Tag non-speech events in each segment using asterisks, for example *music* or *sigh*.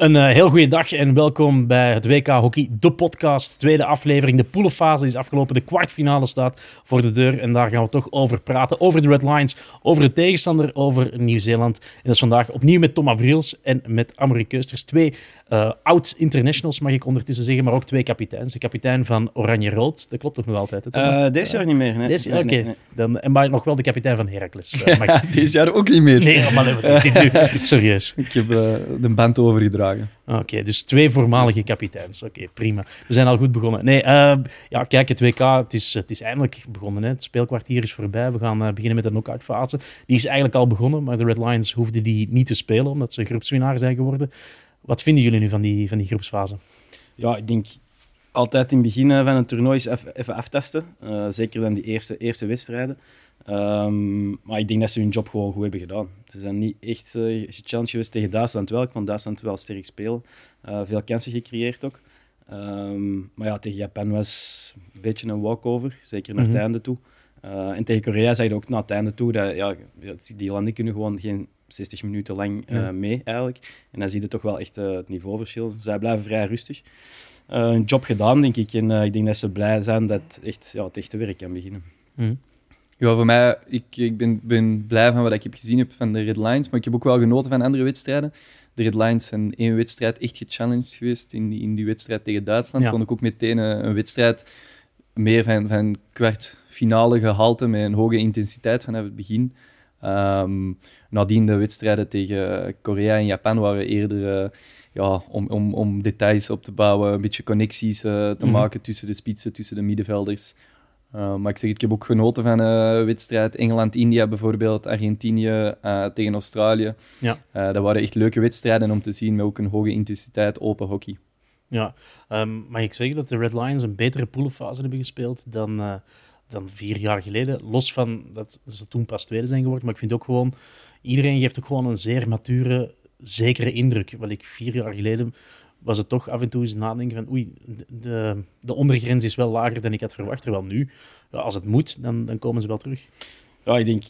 Een uh, heel goede dag en welkom bij het WK Hockey, de podcast. Tweede aflevering. De poelenfase is afgelopen. De kwartfinale staat voor de deur. En daar gaan we toch over praten. Over de Red Lions, over de tegenstander, over Nieuw-Zeeland. En dat is vandaag opnieuw met Tom Abriels en met Amory Keusters. Twee uh, oud-internationals, mag ik ondertussen zeggen, maar ook twee kapiteins. De kapitein van Oranje-Rood, dat klopt toch nog altijd? Hè, uh, deze jaar niet meer. Nee. Deze, Oké, okay. nee, nee. maar nog wel de kapitein van Heracles. *laughs* Deze jaar ook niet meer. Nee, maar nee, *laughs* serieus. Ik heb de band overgedragen. Oké, dus twee voormalige kapiteins. Oké, prima. We zijn al goed begonnen. Nee, uh, ja, kijk, het WK, het is, het is eindelijk begonnen. Hè. Het speelkwartier is voorbij. We gaan uh, beginnen met de knock-out fase. Die is eigenlijk al begonnen, maar de Red Lions hoefden die niet te spelen, omdat ze groepswinnaar zijn geworden. Wat vinden jullie nu van die, van die groepsfase? Ja, ik denk altijd in het begin van een toernooi is even, even aftesten. Uh, zeker dan die eerste, eerste wedstrijden. Um, maar ik denk dat ze hun job gewoon goed hebben gedaan. Ze zijn niet echt uh, gechallenged geweest tegen Duitsland wel. Ik vond Duitsland wel sterk spelen. Uh, veel kansen gecreëerd ook. Um, maar ja, tegen Japan was een beetje een walkover, zeker naar mm -hmm. het einde toe. Uh, en tegen Korea zei je ook naar het einde toe dat ja, die landen kunnen gewoon geen 60 minuten lang mee eigenlijk. En dan zie je toch wel echt het niveauverschil. Zij blijven vrij rustig. een job gedaan, denk ik. En ik denk dat ze blij zijn dat echt, ja, het echte werk kan beginnen. Mm -hmm. Ja, voor mij, ik, ik ben, ben blij van wat ik heb gezien heb van de Red Lions, maar ik heb ook wel genoten van andere wedstrijden. De Red Lions zijn één wedstrijd echt gechallenged geweest in die, in die wedstrijd tegen Duitsland. Ja. Vond ik ook meteen een, een wedstrijd meer van, van kwartfinale gehalte met een hoge intensiteit vanaf het begin. Um, nadien de wedstrijden tegen Korea en Japan waren eerder uh, ja, om, om, om details op te bouwen, een beetje connecties uh, te mm. maken tussen de spitsen, tussen de middenvelders. Uh, maar ik zeg, ik heb ook genoten van een wedstrijd Engeland-India bijvoorbeeld, Argentinië uh, tegen Australië. Ja. Uh, dat waren echt leuke wedstrijden om te zien, met ook een hoge intensiteit, open hockey. Ja, um, mag ik zeggen dat de Red Lions een betere poolfase hebben gespeeld dan, dan vier jaar geleden? Los van dat ze toen pas tweede zijn geworden, maar ik vind ook gewoon, iedereen geeft ook gewoon een zeer mature, zekere indruk. Wat ik vier jaar geleden was het toch af en toe eens nadenken van oei, de, de ondergrens is wel lager dan ik had verwacht. Terwijl nu, ja, als het moet, dan, dan komen ze wel terug. Ja, ik denk,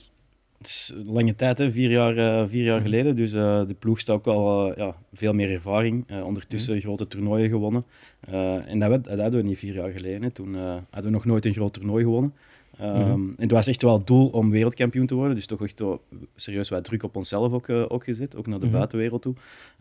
het is een lange tijd, hè, vier, jaar, uh, vier jaar geleden. Dus uh, de ploeg staat ook al uh, ja, veel meer ervaring. ondertussen mm. grote toernooien gewonnen. en dat, dat, hadden we niet vier jaar geleden. Hè. Toen hadden we nog nooit een groot toernooi gewonnen. Um, mm -hmm. En het was echt wel het doel om wereldkampioen te worden. Dus toch echt serieus wat druk op onszelf ook, uh, ook gezet, ook naar de mm -hmm. buitenwereld toe.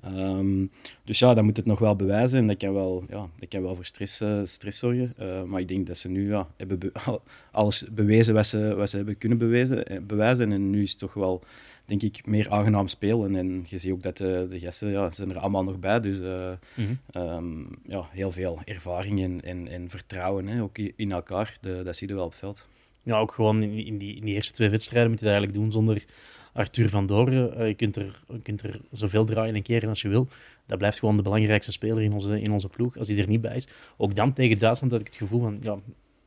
Um, dus ja, dan moet het nog wel bewijzen en dat kan wel, ja, dat kan wel voor stress, uh, stress zorgen. Uh, maar ik denk dat ze nu ja, hebben be *laughs* alles bewezen wat ze, wat ze hebben kunnen bewijzen, bewijzen. En nu is het toch wel, denk ik, meer aangenaam spelen. En je ziet ook dat de, de gasten ja, zijn er allemaal nog bij. Dus mm -hmm. um, ja, heel veel ervaring en, en, en vertrouwen hè, ook in elkaar. De, dat zie je wel op het veld ja, ook gewoon in, in, die, in die eerste twee wedstrijden moet je dat eigenlijk doen zonder Arthur van Doren. Uh, je, kunt er, kunt er zoveel draaien en keren als je wil. Dat blijft gewoon de belangrijkste speler in onze, in onze ploeg, als hij er niet bij is. Ook dan tegen Duitsland had ik het gevoel van, ja,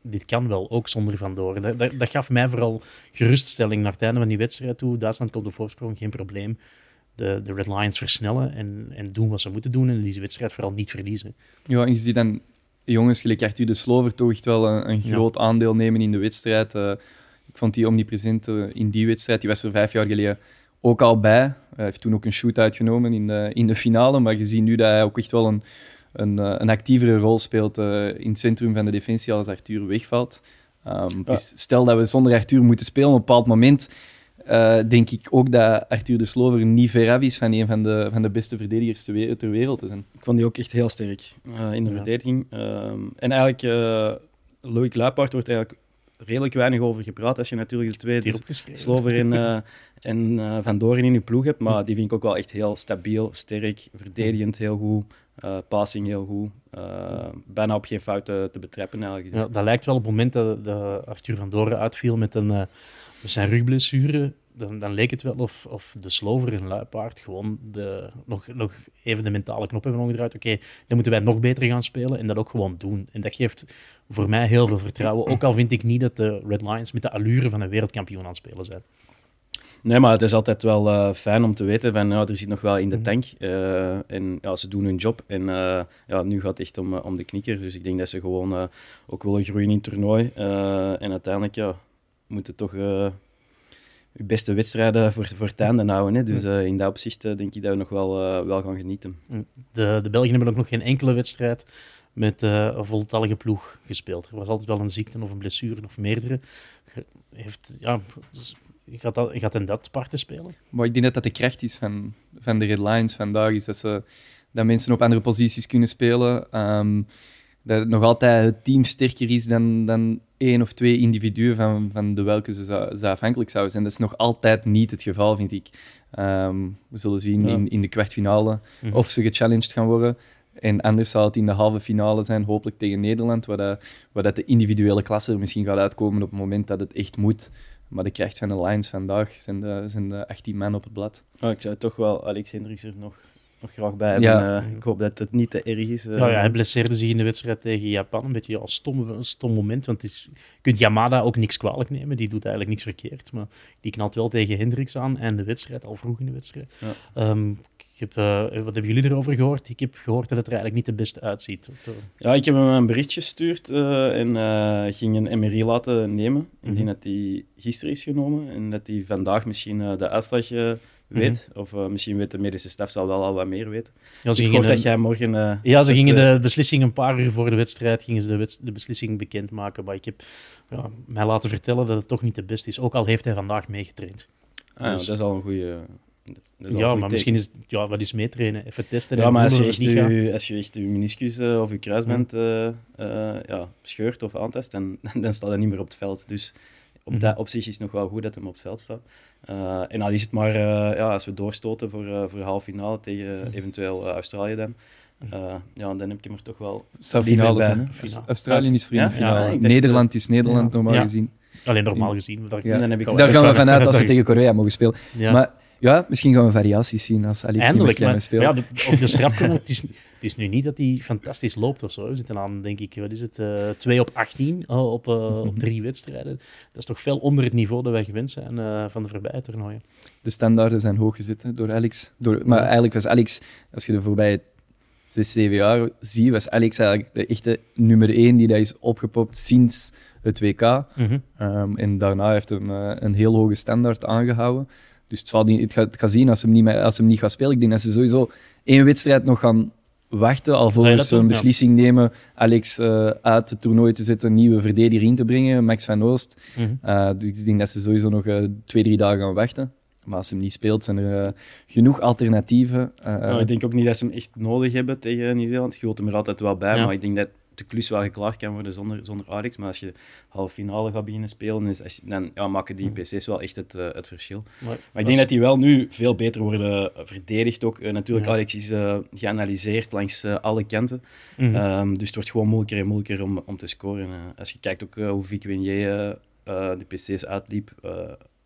dit kan wel, ook zonder Van Doren. Dat, dat, gaf mij vooral geruststelling naar het einde van die wedstrijd toe. Duitsland komt de voorsprong, geen probleem. De, de Red Lions versnellen en, en doen wat ze moeten doen en deze wedstrijd vooral niet verliezen. Ja, en je ziet dan jongens gelijk Arthur de Slover toch echt wel een, een groot ja. aandeel nemen in de wedstrijd. Uh, ik vond die omnipresent uh, in die wedstrijd. Die was er vijf jaar geleden ook al bij. Hij heeft toen ook een shoot uitgenomen in de, in de finale. Maar je ziet nu dat hij ook echt wel een, een, een actievere rol speelt in het centrum van de defensie als Arthur wegvalt. Um, ja. Dus stel dat we zonder Arthur moeten spelen op een bepaald moment uh, denk ik ook dat Arthur de Slover niet ver af is van een van de, van de beste verdedigers ter wereld, ter wereld te zijn. Ik vond die ook echt heel sterk uh, in de ja. verdediging. Uh, en eigenlijk, uh, Loïc Luipaard wordt eigenlijk redelijk weinig over gepraat als je natuurlijk de twee, Slover en, *laughs* en Van Doren in je ploeg hebt. Maar die vind ik ook wel echt heel stabiel, sterk, verdedigend heel goed. passing heel goed. bijna op geen fouten te betreppen eigenlijk. Ja, dat lijkt wel op het moment dat, dat Arthur Van Doren uitviel met een met zijn rugblessure, dan, dan leek het wel of, of de slover en luipaard gewoon de, nog, nog even de mentale knop hebben omgedraaid. Oké, okay, dan moeten wij nog beter gaan spelen en dat ook gewoon doen. En dat geeft voor mij heel veel vertrouwen. Ook al vind ik niet dat de Red Lions met de allure van een wereldkampioen aan het spelen zijn. Nee, maar het is altijd wel uh, fijn om te weten van ja, er zit nog wel in de tank. Uh, en ja, ze doen hun job. En uh, ja, nu gaat het echt om, om de knikker. Dus ik denk dat ze gewoon ook willen groeien in het toernooi. en uiteindelijk ja, moeten toch uh, je beste wedstrijden voor, voor het einde houden. Hè. Dus in dat opzicht denk ik dat we nog wel, wel gaan genieten. Mm. De, de Belgen hebben ook nog geen enkele wedstrijd met een voltallige ploeg gespeeld. Er was altijd wel een ziekte of een blessure of meerdere. Heeft, ja, dus gaat, dat, gaat in dat parten spelen? Maar ik denk dat dat de kracht is van, van de Red Lions vandaag. Is dat, ze, dat mensen op andere posities kunnen spelen. Um, dat nog altijd het team sterker is dan, dan één of twee individuen van, van de welke ze, ze afhankelijk zouden zijn. Dat is nog altijd niet het geval, vind ik. Um, we zullen zien in, in de kwartfinale mhm. of ze gechallenged gaan worden. En anders zal het in de halve finale zijn, hopelijk tegen Nederland, waar, dat, waar dat de individuele klasse er misschien gaat uitkomen op het moment dat het echt moet. Maar de kracht van de Lions vandaag zijn de, zijn de 18 man op het blad. Oh, ik zou toch wel Alex Hendricks er nog, nog graag bij hebben. Ja. Uh, ik hoop dat het niet te erg is. Uh. ja, hij blesseerde zich in de wedstrijd tegen Japan. Een beetje ja, stom, een stom moment. Want is, je kunt Yamada ook niks kwalijk nemen. Die doet eigenlijk niks verkeerd. Maar die knalt wel tegen Hendricks aan. En de wedstrijd, al vroeg in de wedstrijd. Ja. Um, heb, uh, wat hebben jullie erover gehoord? Ik heb gehoord dat het er eigenlijk niet de beste uitziet. Ja, ik heb hem een bericht gestuurd uh, en uh, ging een MRI laten nemen. Indien mm -hmm. dat die gisteren is genomen en dat hij vandaag misschien de uitslag weet. Mm -hmm. Of misschien weet de medische staf zal wel al wat meer weten. Ja, ze ik dat jij morgen... ja, ze gingen de beslissing een paar uur voor de wedstrijd gingen ze de, de beslissing bekendmaken. Maar ik heb ja, mij laten vertellen dat het toch niet de beste is. Ook al heeft hij vandaag meegetraind. Ah, dus... dat is al een goede ja, maar misschien is ja, wat is meetrainen, even testen. Ja, maar als je, echt je, als je echt je meniscus uh, of je kruisband uh, uh, ja, scheurt of aantast, dan, *laughs* dan staat hij niet meer op het veld. Dus op, mm dat, op zich is het nog wel goed dat hij op het veld staat. en al is het maar ja, als we doorstoten voor, voor de halve finale tegen mhm. eventueel Australië dan. Uh, ja, dan heb ik hem er toch wel. Zou finale zijn, Australië is voor ja? Nederland is Nederland normaal gezien. Alleen normaal gezien. Daar, dan heb ik daar gaan we *laughs* vanuit als we tegen Korea mogen spelen. Maar ja, misschien gaan we variaties zien als Alex Eindelijk, niet meer spelen. Ja, de, *laughs* op de strafcorner, het, is, het is nu niet dat hij fantastisch loopt of zo. We zitten aan, denk ik, wat is het, uh, eh, 2 op 18 uh, op, uh, *laughs* op drie wedstrijden. Dat is toch veel onder het niveau dat wij gewend zijn van de voorbije toernooien. De standaarden zijn hoog gezet door Alex. Door, maar eigenlijk was Alex, als je de voorbije 6, 7 jaar ziet, was Alex eigenlijk de echte nummer 1 die dat is opgepopt sinds het WK. Mm -hmm. um, en daarna heeft hij een heel hoge standaard aangehouden. Dus het, zal niet, het, gaat, het gaat zien als hem, niet, als hem niet gaat spelen. Ik denk dat ze sowieso één wedstrijd nog gaan wachten, alvorens ze een beslissing nemen. Alex uh, uit het toernooi te zetten, een nieuwe verdediger in te brengen, Max van Oost. Mm uh, dus ik denk dat ze sowieso nog uh, twee, drie dagen gaan wachten. Maar als hij hem niet speelt, zijn er genoeg alternatieven. Nou, ik denk ook niet dat ze hem echt nodig hebben tegen Nieuw-Zeeland. Je wilt hem er altijd wel bij, ja. maar ik denk dat de klus wel geklaard kan worden zonder, zonder Ajax. Maar als je halve finale gaat beginnen spelen, is, dan ja, maken die PC's wel echt het, uh, het verschil. Maar, maar ik denk dat die wel nu veel beter worden verdedigd ook. Uh, natuurlijk, ja. Alex is uh, geanalyseerd langs alle kanten. Mm -hmm. um, dus het wordt gewoon moeilijker en moeilijker om, om te scoren. als je kijkt ook hoe Vic Wenier de PC's uitliep,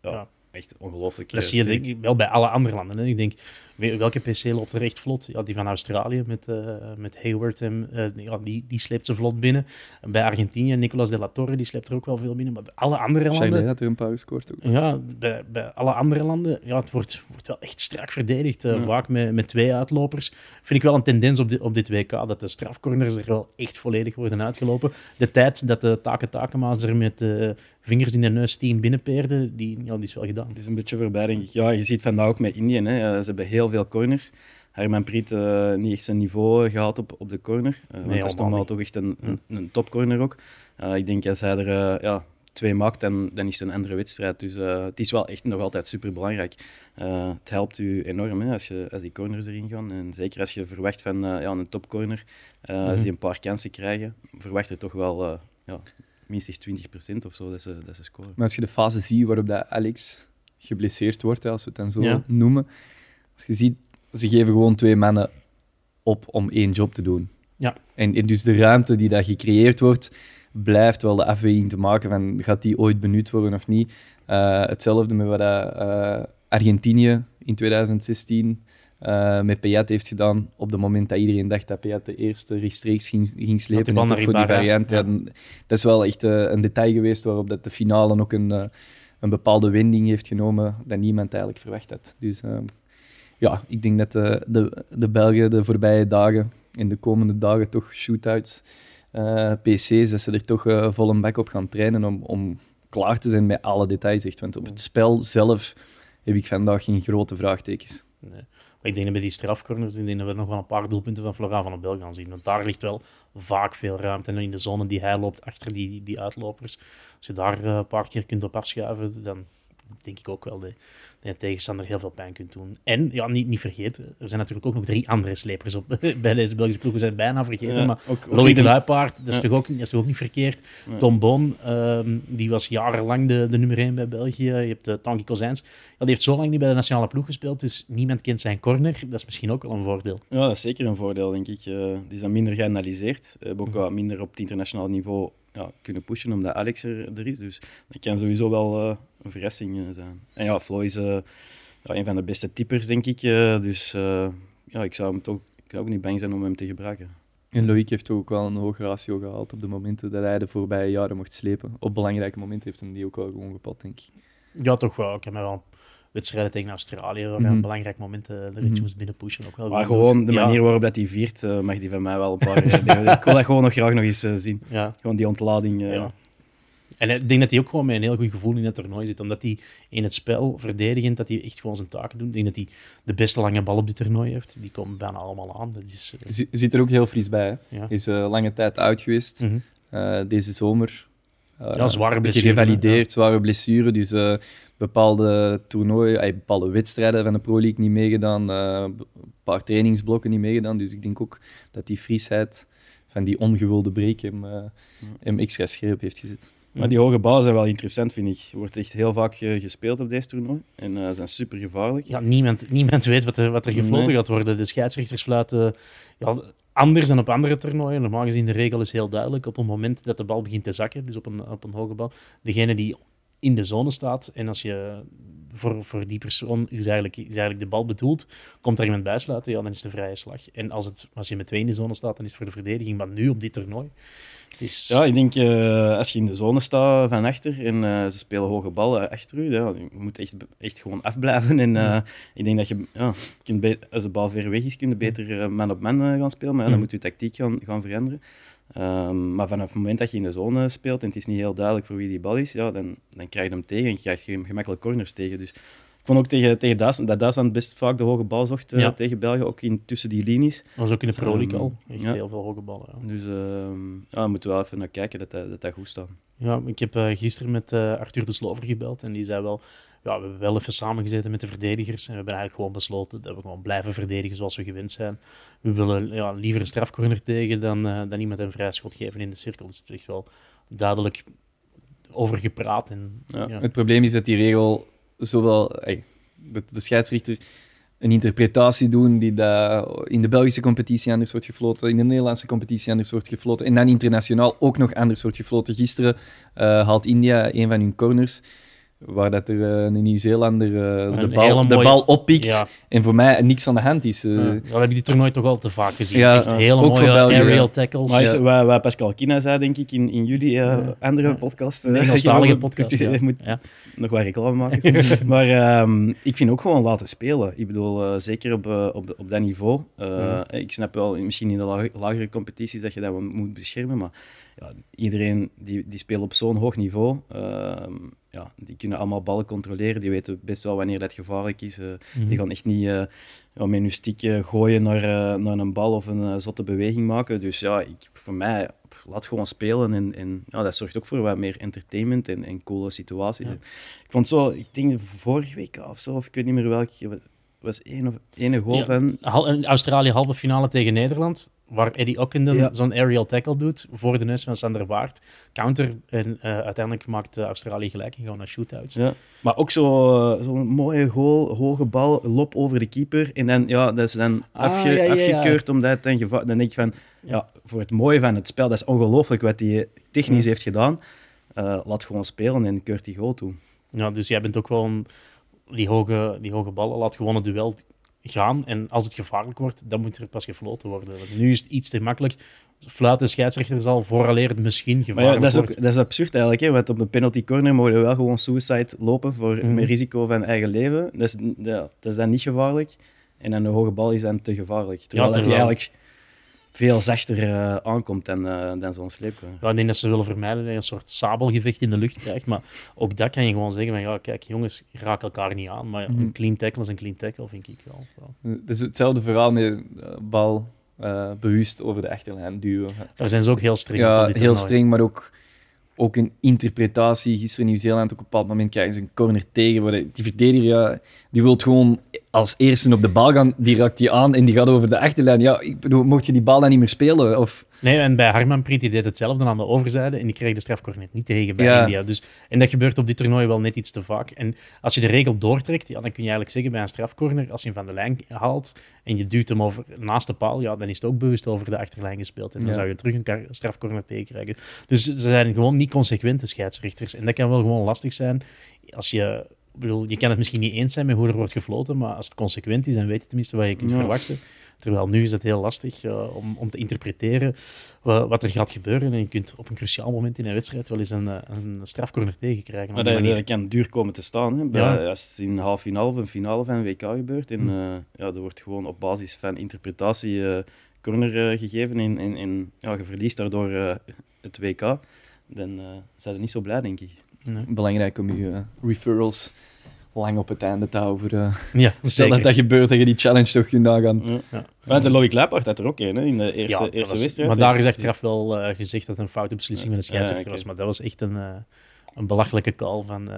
ja echt ongelooflijk. Dat zie je denk ik wel bij alle andere landen. Hè. Ik denk, welke PC loopt er echt vlot? Ja, die van Australië met, uh, met Hayward, en, uh, ja, die, die sleept ze vlot binnen. En bij Argentinië, Nicolas de la Torre, die sleept er ook wel veel binnen. Maar bij alle andere landen... Had er een paar gescoord ook. Ja, bij, bij alle andere landen, ja, het wordt, wordt wel echt strak verdedigd. Uh, ja. Vaak met, met twee uitlopers. Vind ik wel een tendens op, dit op dit WK, dat de strafcorners er wel echt volledig worden uitgelopen. De tijd dat de Taken Takema's er met vingers in de neus team binnenpeerde, die, ja, die is wel gedaan. Het is een beetje voorbij, denk ik. Ja, je ziet vandaag ook met Indië. Hè. Ze hebben heel veel corners. Herman Priet uh, niet echt zijn niveau gehaald op, op de corner. Uh, nee, want dat is normaal toch echt een, een, een topcorner ook. Uh, ik denk als hij er ja, twee maakt, dan, dan is het een andere wedstrijd. Dus het is wel echt nog altijd super belangrijk. het helpt u enorm hè, als, je, als die corners erin gaan. En zeker als je verwacht van ja, een topcorner, mm -hmm. als die een paar kansen krijgen, verwacht je toch wel ja, minstens 20% of zo dat ze, dat ze scoren. Maar als je de fase ziet waarop dat Alex geblesseerd wordt, als we het dan zo ja. noemen, als je ziet, ze geven gewoon twee mannen op om één job te doen. Ja. En, en dus de ruimte die daar gecreëerd wordt, blijft wel de afweging te maken van gaat die ooit benut worden of niet. Uh, hetzelfde met wat uh, Argentinië in 2016 uh, met Payet heeft gedaan op het moment dat iedereen dacht dat Payet de eerste rechtstreeks ging, ging slepen en voor die variant. Ja. Ja, dat is wel echt een detail geweest waarop dat de finale ook een, een bepaalde wending heeft genomen dat niemand eigenlijk verwacht had. Dus ja, ik denk dat de, de, de Belgen de voorbije dagen en de komende dagen toch shootouts, PC's, dat ze er toch vol een bak op gaan trainen om, om klaar te zijn met alle details. Echt. Want op het spel zelf heb ik vandaag geen grote vraagtekens. Nee. Maar ik denk dat bij die strafcorners, ik denk dat we nog wel een paar doelpunten van Flora van den Bel gaan zien. Want daar ligt wel vaak veel ruimte. En in de zone die hij loopt, achter die, die, die uitlopers, als je daar eh, een paar keer kunt op afschuiven, dan denk ik ook wel dat je tegenstander heel veel pijn kunt doen. En, ja, niet, niet vergeten, er zijn natuurlijk ook nog drie andere slepers op, *laughs* bij deze Belgische ploeg. We zijn bijna vergeten, Ja, maar ook- ook Loïc niet de- Luipaard, dat is, toch ook, dat is toch ook niet verkeerd. Tom Boon, ehm, die was jarenlang de, de nummer 1 bij België. Je hebt uh, Tanguy Kozijns. Ja, die heeft zo lang niet bij de nationale ploeg gespeeld, dus niemand kent zijn corner. Dat is misschien ook wel een voordeel. Ja, dat is zeker een voordeel, denk ik. Eh, die zijn minder geanalyseerd. Hebben ook Mhm. wat minder op het internationaal niveau ja, kunnen pushen, omdat Alex er, er is. Dus dat kan sowieso wel eh, een verrassing eh, zijn. En ja, Flo is eh, ja, een van de beste typers, denk ik. eh, dus eh, ja, ik zou, hem toch, ik zou ook niet bang zijn om hem te gebruiken. En Loïc heeft ook wel een hoog ratio gehaald op de momenten dat hij de voorbije jaren mocht slepen. Op belangrijke momenten heeft hem die ook wel gewoon gepad, denk ik. Ja, toch wel. Ik heb me wel wedstrijden tegen Australië, waar hij Mhm. een belangrijk moment uh, de Mhm. moest binnenpushen. Ook wel Maar gewoon de Ja, manier waarop dat hij viert, eh, mag die van mij wel een paar... eh, *laughs* ik wil dat gewoon nog graag nog eens eh, zien. Ja, Gewoon die ontlading. eh, ja. En ik denk dat hij ook gewoon met een heel goed gevoel in het toernooi zit. Omdat hij in het spel verdedigend, dat hij echt gewoon zijn taken doet. Ik denk dat hij de beste lange bal op dit toernooi heeft. Die komen bijna allemaal aan. Dat is, eh, Zit er ook heel fris bij. Hè? ja. Is eh, lange tijd uit geweest. Mhm. Eh, deze zomer. Uh, Ja, zware een beetje blessure, Gerevalideerd, zware blessure. Dus eh, bepaalde toernooien, eh, bepaalde wedstrijden van de Pro League niet meegedaan. eh, een paar trainingsblokken niet meegedaan. Dus ik denk ook dat die frisheid van die ongewilde break hem, eh, hem extra scherp heeft gezet. Maar die hoge ballen zijn wel interessant, vind ik. Er wordt echt heel vaak eh, gespeeld op deze toernooi. En eh zijn super gevaarlijk. Ja, niemand, niemand weet wat er, wat er gefloten Nee. gaat worden. De scheidsrechters fluiten ja, anders dan op andere toernooien. Normaal gezien, de regel is heel duidelijk. Op het moment dat de bal begint te zakken, dus op een, op een hoge bal, degene die in de zone staat, en als je voor, voor die persoon is eigenlijk, is eigenlijk de bal bedoeld, komt er iemand bijsluiten, ja, dan is het een vrije slag. En als, het, als je met twee in de zone staat, dan is het voor de verdediging. Maar nu op dit toernooi is... Ja, ik denk eh, als je in de zone staat van achter en eh, ze spelen hoge ballen achter u, ja, je moet echt, echt gewoon afblijven. En eh, ik denk dat je, ja, kunt als de bal ver weg is, kun je beter man op man gaan spelen. Maar ja, dan Mhm. moet je tactiek gaan, gaan veranderen. Ehm, maar vanaf het moment dat je in de zone speelt en het is niet heel duidelijk voor wie die bal is, ja, dan, dan krijg je hem tegen en je krijgt je gemakkelijk corners tegen. Dus ik vond ook tegen, tegen Duitsland, dat Duitsland best vaak de hoge bal zocht eh, Ja. tegen België, ook in, tussen die linies. Dat was ook in de Pro League Ehm, al. Echt ja. heel veel hoge ballen. Ja. Dus ehm, ja, daar moeten we wel even naar kijken dat dat, dat, dat goed staat. Ja, ik heb eh, gisteren met eh, Arthur de Slover gebeld en die zei wel, ja, we hebben wel even samengezeten met de verdedigers en we hebben eigenlijk gewoon besloten dat we gewoon blijven verdedigen zoals we gewend zijn. We willen ja, liever een strafcorner tegen dan, eh, dan iemand een vrij schot geven in de cirkel. Dus het is echt wel duidelijk over gepraat. En, Ja. ja. Het probleem is dat die regel zowel ey, dat de scheidsrechter een interpretatie doen die in de Belgische competitie anders wordt gefloten, in de Nederlandse competitie anders wordt gefloten en dan internationaal ook nog anders wordt gefloten. Gisteren eh, haalt India een van hun corners waar dat er eh, een Nieuw-Zeelander eh, de, bal, de bal oppikt Ja. en voor mij niks aan de hand is. eh. Ja, dat heb ik die toernooi toch al te vaak gezien. Ja, echt ja. hele Ook voor mooie België, aerial tackles. Maar is, Ja. wat, wat Pascal Kina zei, denk ik, in, in jullie eh, Ja. andere podcast. Een Engelstalige podcast. je moet Ja. nog wat reclame maken. *laughs* maar ehm, ik vind ook gewoon laten spelen. Ik bedoel, eh, zeker op, op, op dat niveau. Ik snap wel, misschien in de lage- lagere competities, dat je dat moet beschermen. Maar ja, iedereen die, die speelt op zo'n hoog niveau, ehm, ja, die kunnen allemaal ballen controleren. Die weten best wel wanneer dat gevaarlijk is. Eh, Mhm. Die gaan echt niet ja, met hun eh, gooien naar, eh, naar een bal of een eh, zotte beweging maken. Dus ja, ik, voor mij, laat gewoon spelen. En, en ja, dat zorgt ook voor wat meer entertainment en, en coole situaties. Ja. Ik vond zo, ik denk vorige week of zo, of ik weet niet meer welke, was één of ene goal van... Hal- Australië halve finale tegen Nederland, waar Eddie Ockenden zo'n aerial tackle doet voor de neus van Sander Waard. Counter en eh, uiteindelijk maakt eh, Australië gelijk en gaan naar shootouts. Ja. Maar ook zo- zo'n mooie goal, hoge bal, lop over de keeper. En dan, ja, dat is dan Ah, afge- afgekeurd omdat het dan denk ik van, ja, voor het mooie van het spel, dat is ongelooflijk wat hij technisch heeft gedaan. Eh, laat gewoon spelen en keurt die goal toe. Ja, dus jij bent ook wel een, die, hoge, die hoge ballen, laat gewoon het duel gaan. En als het gevaarlijk wordt, dan moet er pas gefloten worden. Want nu is het iets te makkelijk. Fluit de scheidsrechter al vooraleer het misschien gevaarlijk ja, dat is, ook, wordt. dat is absurd eigenlijk, hè, want op een penalty corner mogen we wel gewoon suicide lopen voor, met risico van eigen leven. Dat is, ja, dat is dan niet gevaarlijk. En dan de hoge bal is dan te gevaarlijk. Terwijl dat terwijl- eigenlijk veel zachter uh, aankomt dan, uh, dan zo'n sleepkorner. Ja, ik denk dat ze willen vermijden dat je een soort sabelgevecht in de lucht krijgt. Maar ook dat kan je gewoon zeggen van, ja, kijk, jongens, raak elkaar niet aan. Maar mm. een clean tackle is een clean tackle, vind ik wel. Ja. Het is hetzelfde verhaal met bal bewust over de achterlijn duwen. Daar zijn ze ook heel streng ja, op. heel streng, maar ook ook een interpretatie. Gisteren in Nieuw-Zeeland, op een bepaald moment krijgen ze een corner tegen. Waar die verdediger, ja, die wil gewoon als eerste op de bal gaan. Die raakt die aan en die gaat over de achterlijn. Ja, ik bedoel, mocht je die bal dan niet meer spelen? Of... Nee, en bij Harmanpreet die deed hetzelfde aan de overzijde en die kreeg de strafcorner niet tegen bij India. Dus, en dat gebeurt op dit toernooi wel net iets te vaak. En als je de regel doortrekt, ja, dan kun je eigenlijk zeggen bij een strafcorner, als je hem van de lijn haalt en je duwt hem over naast de paal, ja, dan is het ook bewust over de achterlijn gespeeld. En dan zou je terug een strafcorner tegenkrijgen. Dus ze zijn gewoon niet consequente scheidsrechters. En dat kan wel gewoon lastig zijn als je bedoel, je kan het misschien niet eens zijn met hoe er wordt gefloten, maar als het consequent is, dan weet je tenminste wat je kunt verwachten. Terwijl nu is het heel lastig uh, om, om te interpreteren wat, wat, er gaat gebeuren. En je kunt op een cruciaal moment in een wedstrijd wel eens een, eh, een strafcorner tegenkrijgen. Maar dat, dat, kan duur komen te staan. Hè? Bij, Als het in halve finale of een finale van een WK gebeurt. En, uh, ja, er wordt gewoon op basis van interpretatie uh, corner gegeven. En, en, en ja, je verliest daardoor het WK. Dan zijn ze niet zo blij, denk ik. Nee. Belangrijk om je referrals lang op het einde te houden. Uh, ja, *laughs* stel dat dat gebeurt, dat je die challenge toch kunt nagaan. Ja. Ja. Maar de Loïc Leipart had er ook een in de eerste, ja, eerste wedstrijd. Maar daar is achteraf wel uh, gezegd dat het een foute beslissing van de scheidsrechter was. Maar dat was echt een, uh, een belachelijke call van,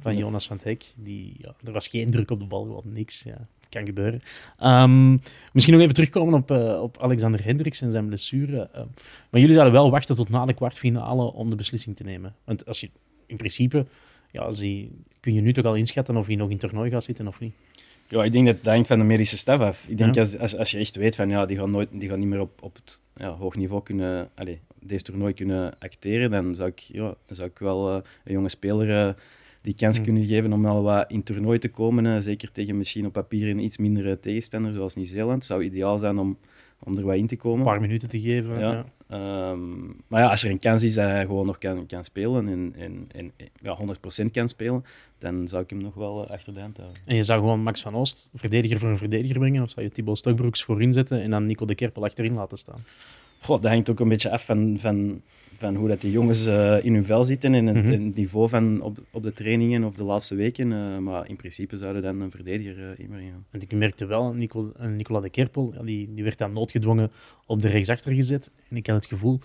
van Jonas van het Hek. Die, ja, er was geen druk op de bal, gewoon niks. Ja, kan gebeuren. Um, misschien nog even terugkomen op, op Alexander Hendricks en zijn blessure. maar jullie zouden wel wachten tot na de kwartfinale om de beslissing te nemen. Want als je in principe ja, zie, kun je nu toch al inschatten of hij nog in het toernooi gaat zitten of niet? Ja, ik denk dat dat hangt van de medische staf af. Ik denk als, als, als je echt weet van ja, die gaan, nooit, die gaan niet meer op, op het ja, hoog niveau kunnen, allez, deze toernooi kunnen acteren, dan zou ik, ja, dan zou ik wel uh, een jonge speler uh, die kans kunnen geven om wel wat in het toernooi te komen. Uh, zeker tegen misschien op papier een iets mindere tegenstander zoals Nieuw-Zeeland. Het zou ideaal zijn om, om er wat in te komen. Een paar minuten te geven. Ja. Ehm, maar ja, als er een kans is dat hij gewoon nog kan, kan spelen en, en, en ja, 100% kan spelen, dan zou ik hem nog wel achter de hand houden. En je zou gewoon Max van Oost verdediger voor een verdediger brengen, of zou je Thibaut Stokbroeks voorin zetten en dan Nico de Kerpel achterin laten staan? Goh, dat hangt ook een beetje af van, van, van hoe dat die jongens uh, in hun vel zitten en het, mhm. niveau van op, op de trainingen of de laatste weken. Uh, maar in principe zouden dan een verdediger uh, inbrengen. Want ik merkte wel, Nico, Nicola de Kerpel, die, die werd dan noodgedwongen op de rechtsachter gezet. En ik had het gevoel,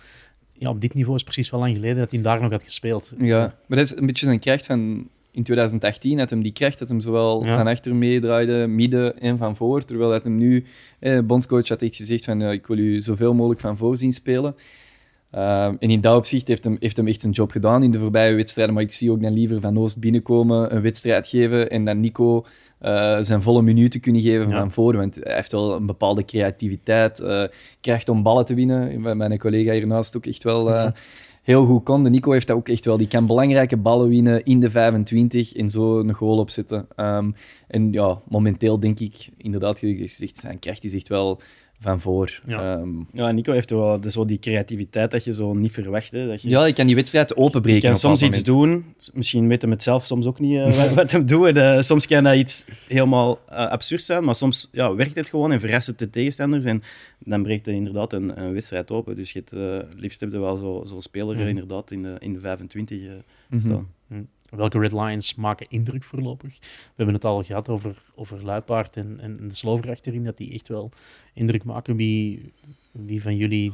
ja, op dit niveau is precies wel lang geleden dat hij daar nog had gespeeld. Ja, maar dat is een beetje zijn kracht van in 2018 had hem die kracht dat hem zowel van achter meedraaide, midden en van voor. Terwijl dat hem nu, eh, bondscoach had echt gezegd van ja, ik wil u zoveel mogelijk van voor zien spelen. Uh, en in dat opzicht heeft hem, heeft hem echt zijn job gedaan in de voorbije wedstrijden. Maar ik zie ook dan liever Van Oost binnenkomen, een wedstrijd geven en dan Nico uh, zijn volle minuten kunnen geven van voor. Want hij heeft wel een bepaalde creativiteit, uh, kracht om ballen te winnen. Mijn collega hiernaast ook echt wel uh, heel goed kon. De Nico heeft dat ook echt wel. Die kan belangrijke ballen winnen in de 25 en zo een goal opzetten. Um, en ja, momenteel denk ik, inderdaad, zijn kracht is echt wel van voor. Ja, um, ja Nico heeft wel zo die creativititeit dat je zo niet verwacht. Hè, dat je, ja, ik kan die wedstrijd openbreken. Je kan soms iets doen, misschien weet hem het zelf soms ook niet *laughs* uh, wat, hem doet. Uh, soms kan dat iets helemaal uh, absurd zijn, maar soms ja, werkt het gewoon en verrast het de tegenstanders. En dan breekt er inderdaad een, een wedstrijd open. Dus je het, liefst heb je wel zo'n zo speler mm. inderdaad in de, in de 25 mhm. staan. Mm welke red lines maken indruk voorlopig? We hebben het al gehad over, over Luipaard en, en de Slover achterin, dat die echt wel indruk maken. Wie, wie van jullie...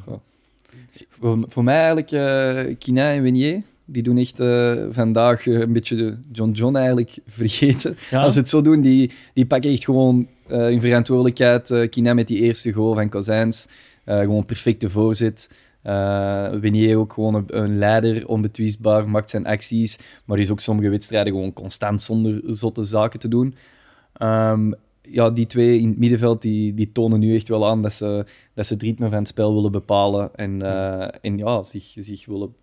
Voor, voor mij eigenlijk uh, Kina en Wenier. Die doen echt uh, vandaag uh, een beetje de John John eigenlijk *laughs* vergeten. Als ze het zo doen, die, die pakken echt gewoon uh, in verantwoordelijkheid. Kina met die eerste goal van Kozijns. gewoon perfecte voorzet. Uh, Wenier ook gewoon een, leider, onbetwistbaar, maakt zijn acties, maar is ook sommige wedstrijden gewoon constant zonder zotte zaken te doen. Um, ja, die twee in het middenveld die, die tonen nu echt wel aan dat ze, dat ze het ritme van het spel willen bepalen en, uh, en ja, zich, zich willen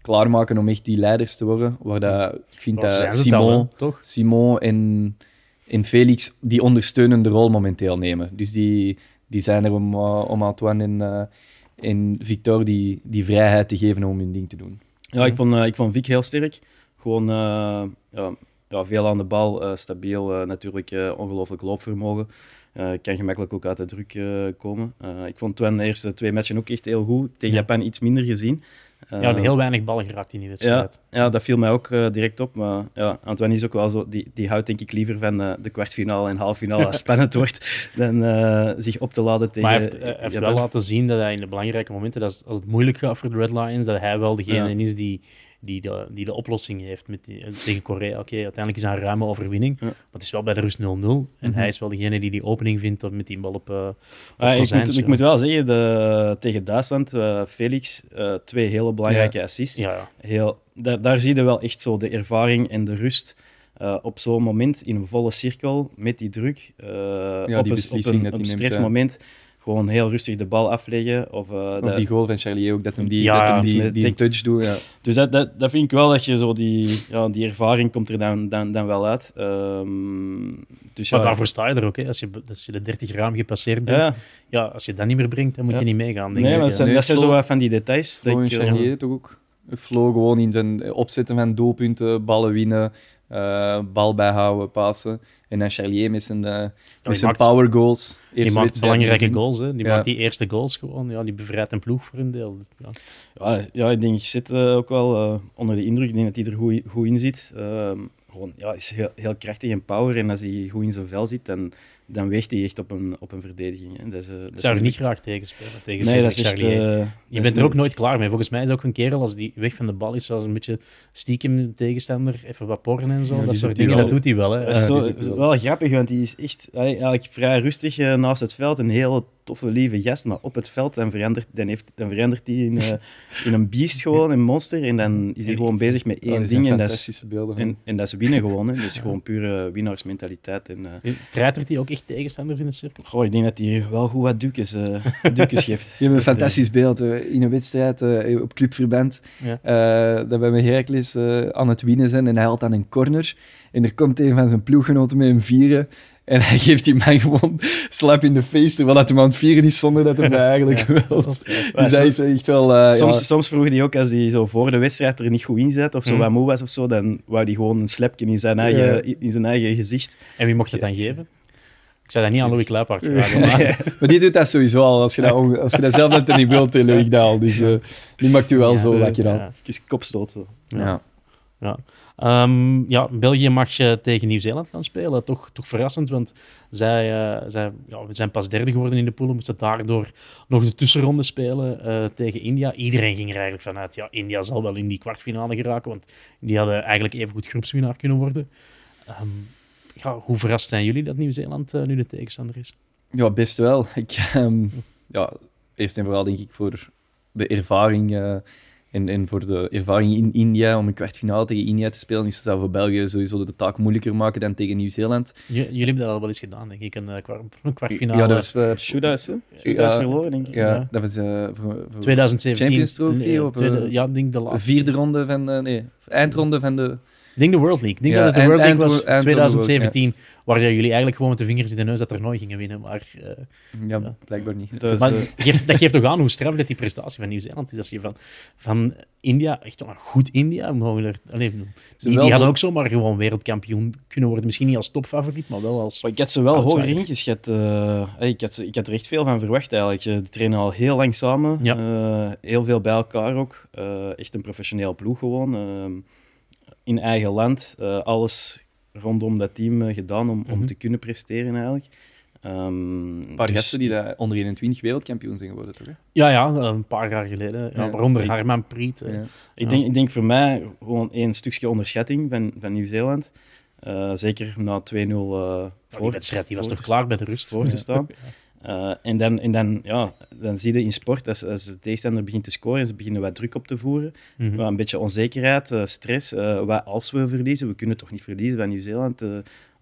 klaarmaken om echt die leiders te worden. Waar dat, ik vind dat Simon, toch? Simon en, en Felix die ondersteunende rol momenteel nemen. Dus die, die zijn er om, uh, om Antoine en en Victor die, die vrijheid te geven om hun ding te doen. Ja, ik vond, uh, ik vond Vic heel sterk. Gewoon uh, ja, ja, veel aan de bal, stabiel, natuurlijk ongelooflijk loopvermogen. kan gemakkelijk ook uit de druk komen. ik vond Twen de eerste twee matchen ook echt heel goed. Tegen Japan iets minder gezien. Ja, we hebben heel weinig ballen geraakt in die wedstrijd. Ja, ja dat viel mij ook uh, direct op. Maar ja, Antoine is ook wel zo, die, die houdt denk ik liever van uh, de kwartfinale en halffinale als *laughs* spannend wordt, dan uh, zich op te laden tegen... Maar hij heeft, hij heeft wel laten zien dat hij in de belangrijke momenten, dat als het moeilijk gaat voor de Red Lions, dat hij wel degene is die die de, die de oplossing heeft met die, tegen Korea. Oké, uiteindelijk is hij een ruime overwinning, maar het is wel bij de rust 0-0. En mhm. hij is wel degene die die opening vindt met die bal op, uh, op ik, moet, ik, moet, wel zeggen, de, tegen Duitsland, uh, Felix, uh, twee hele belangrijke assists. Ja. Heel, daar, daar zie je wel echt zo de ervaring en de rust. op zo'n moment in een volle cirkel met die druk. ja, op, die een, op een, een stressmoment gewoon heel rustig de bal afleggen. Of, uh, die goal van Charlie ook, dat hem die, ja, dat hem die, die, touch doet. Ja. Dus dat, dat, dat vind ik wel dat je zo die, ja, die ervaring komt er dan, dan, dan wel uit. Um, dus, maar daarvoor sta je er ook. Hè. Als, je, als je de 30 raam gepasseerd bent, ja. als je dat niet meer brengt, dan moet je niet meegaan. Denk nee, maar dat zijn, dat zijn zo wat van die details. Flo en Charlier toch ook. Flo gewoon in zijn opzetten van doelpunten, ballen winnen, uh, bal bijhouden, passen. En dan Charlier met zijn, uh, met zijn power goals. Die maakt belangrijke goals. Hè. Die maakt die eerste goals gewoon. Ja, die bevrijdt een ploeg voor een deel. Ja, ja, ja ik denk, je zit uh, ook wel uh, onder de indruk. Ik denk dat hij er goed, goed in zit. Ehm, gewoon, ja, is heel, heel krachtig en power. En als hij goed in zijn vel zit, dan dan weegt hij echt op een, op een verdediging. Hè. Dat is, uh, dat zou er niet graag tegenspelen. Tegen nee, dat is echt, uh, Je bent er ook nooit klaar mee. Volgens mij is ook een kerel als die weg van de bal is, zoals een beetje stiekem de tegenstander, even wat porren en zo. Ja, dat soort dingen, dat doet hij wel. Hè. Dat is, zo, is wel grappig, want hij is echt eigenlijk vrij rustig uh, naast het veld. Een hele toffe, lieve gast, maar op het veld dan verandert, dan heeft, dan verandert hij in, uh, in een beest gewoon, een monster. En dan is hij gewoon bezig met één oh, ding. En dat, is, en, en, dat is winnen gewoon. Hè. Dat is gewoon pure winnaarsmentaliteit. En, uh, Treitert hij ook echt tegenstanders in de cirkel? Goh, ik denk dat hij wel goed wat dukes, uh, dukes geeft. *laughs* Je hebt een fantastisch beeld in een wedstrijd op clubverband. Ja. dat we met Heracles aan het winnen zijn en hij haalt aan een corner. En er komt een van zijn ploeggenoten met een vieren. En hij geeft die man gewoon slap in de face, terwijl dat hem aan het vieren is zonder dat hij *laughs* dat eigenlijk ja, wil. Dus hij is echt wel... Uh, soms, ja. soms vroeg hij ook, als hij zo voor de wedstrijd er niet goed in zat, of zo mm. wat moe was of zo, dan wou hij gewoon een slapje in zijn eigen, in zijn eigen gezicht. En wie mocht het dan geven? Ik zou dat niet aan Louis Kluipart vragen. Maar... *laughs* maar die doet dat sowieso al. Als je dat, als je dat zelf net niet wilt, Louis Daal. Dus uh, die maakt u wel zo lekker aan. Ja. kopstoot. Zo. Ja. ja. Um, ja, België mag tegen Nieuw-Zeeland gaan spelen. Toch, toch verrassend, want zij, uh, zij ja, we zijn pas derde geworden in de pool. Moesten daardoor nog de tussenronde spelen uh, tegen India. Iedereen ging er eigenlijk vanuit, ja, India zal wel in die kwartfinale geraken, want die hadden eigenlijk even goed groepswinnaar kunnen worden. Um, ja, hoe verrast zijn jullie dat Nieuw-Zeeland uh, nu de tegenstander is? Ja, best wel. Ik, um, ja, eerst en vooral denk ik voor de ervaring en, en voor de ervaring in India, om een kwartfinale tegen India te spelen, is het zou voor België sowieso de taak moeilijker maken dan tegen Nieuw-Zeeland. jullie hebben dat al wel eens gedaan, denk ik, een, eh, *laughs* een kwartfinale. Ja, dat was... Uh, Shootouts, hè? Shootouts verloren, denk ik. Ja, dat was uh, voor, voor 2017. Champions Trophy? Nee, of, tweede, ja, denk de laatste. Vierde ronde van... Uh, nee, eindronde van de... Ik denk de World League. Ik denk ja, dat het de World League was 2017, waar jullie eigenlijk gewoon met de vingers in de neus dat toernooi gingen winnen. Maar, uh, ja, blijkbaar niet. Dus, maar uh, geeft, dat geeft toch aan hoe straf dat die prestatie van Nieuw-Zeeland is. Als je van, van India, echt wel een goed India, mogen er, allez, die, die hadden ook zomaar gewoon wereldkampioen kunnen worden. Misschien niet als topfavoriet, maar wel als. Maar ik had ze wel hoger ingeschat. Uh, ik, had, ik had er echt veel van verwacht eigenlijk. Die trainen al heel lang samen. Ja. heel veel bij elkaar ook. echt een professioneel ploeg gewoon ehm, in eigen land uh, alles rondom dat team uh, gedaan om, om mhm. te kunnen presteren eigenlijk. Um, een paar dus, gasten die daar onder 21 wereldkampioen zijn geworden, toch? Hè? Ja, ja, een paar jaar geleden. Ja, waaronder ik, Harman Priet. Ja. Ik, denk, ik denk voor mij gewoon één stukje onderschatting van, van Nieuw-Zeeland. Uh, zeker na 2-0 uh, voor. Die wedstrijd die was toch klaar bij de rust? Voor te staan. *laughs* Uh, en dan, en dan, ja, dan zie je in sport, als, als de tegenstander begint te scoren en ze beginnen wat druk op te voeren, mm -hmm. een beetje onzekerheid, uh, stress. Uh, wat als we verliezen? We kunnen toch niet verliezen van Nieuw-Zeeland?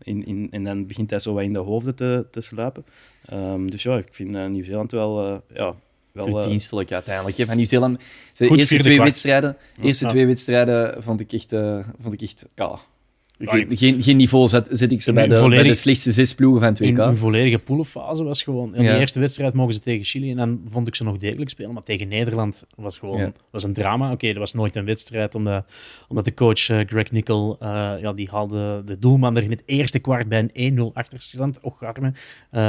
in, in, en dan begint hij zo wat in de hoofden te, te sluipen. Um, dus ja, ik vind Nieuw-Zeeland wel... ja, wel Verdienstelijk uiteindelijk. Van Nieuw-Zeeland, de eerste twee wedstrijden, eerste twee wedstrijden vond ik echt, vond ik echt ja, Geen, geen, geen niveau zet, zet ik ze bij de, bij de slechtste zes ploegen van 2K. In een volledige poelenfase was gewoon... In Ja. de eerste wedstrijd mogen ze tegen Chili en dan vond ik ze nog degelijk spelen. Maar tegen Nederland was gewoon Ja. was een drama. Oké, dat was nooit een wedstrijd, omdat, omdat de coach eh, Greg Nickel, eh, ja, die haalde de doelman er in het eerste kwart bij een 1-0 achterstand. Och, arme. Eh,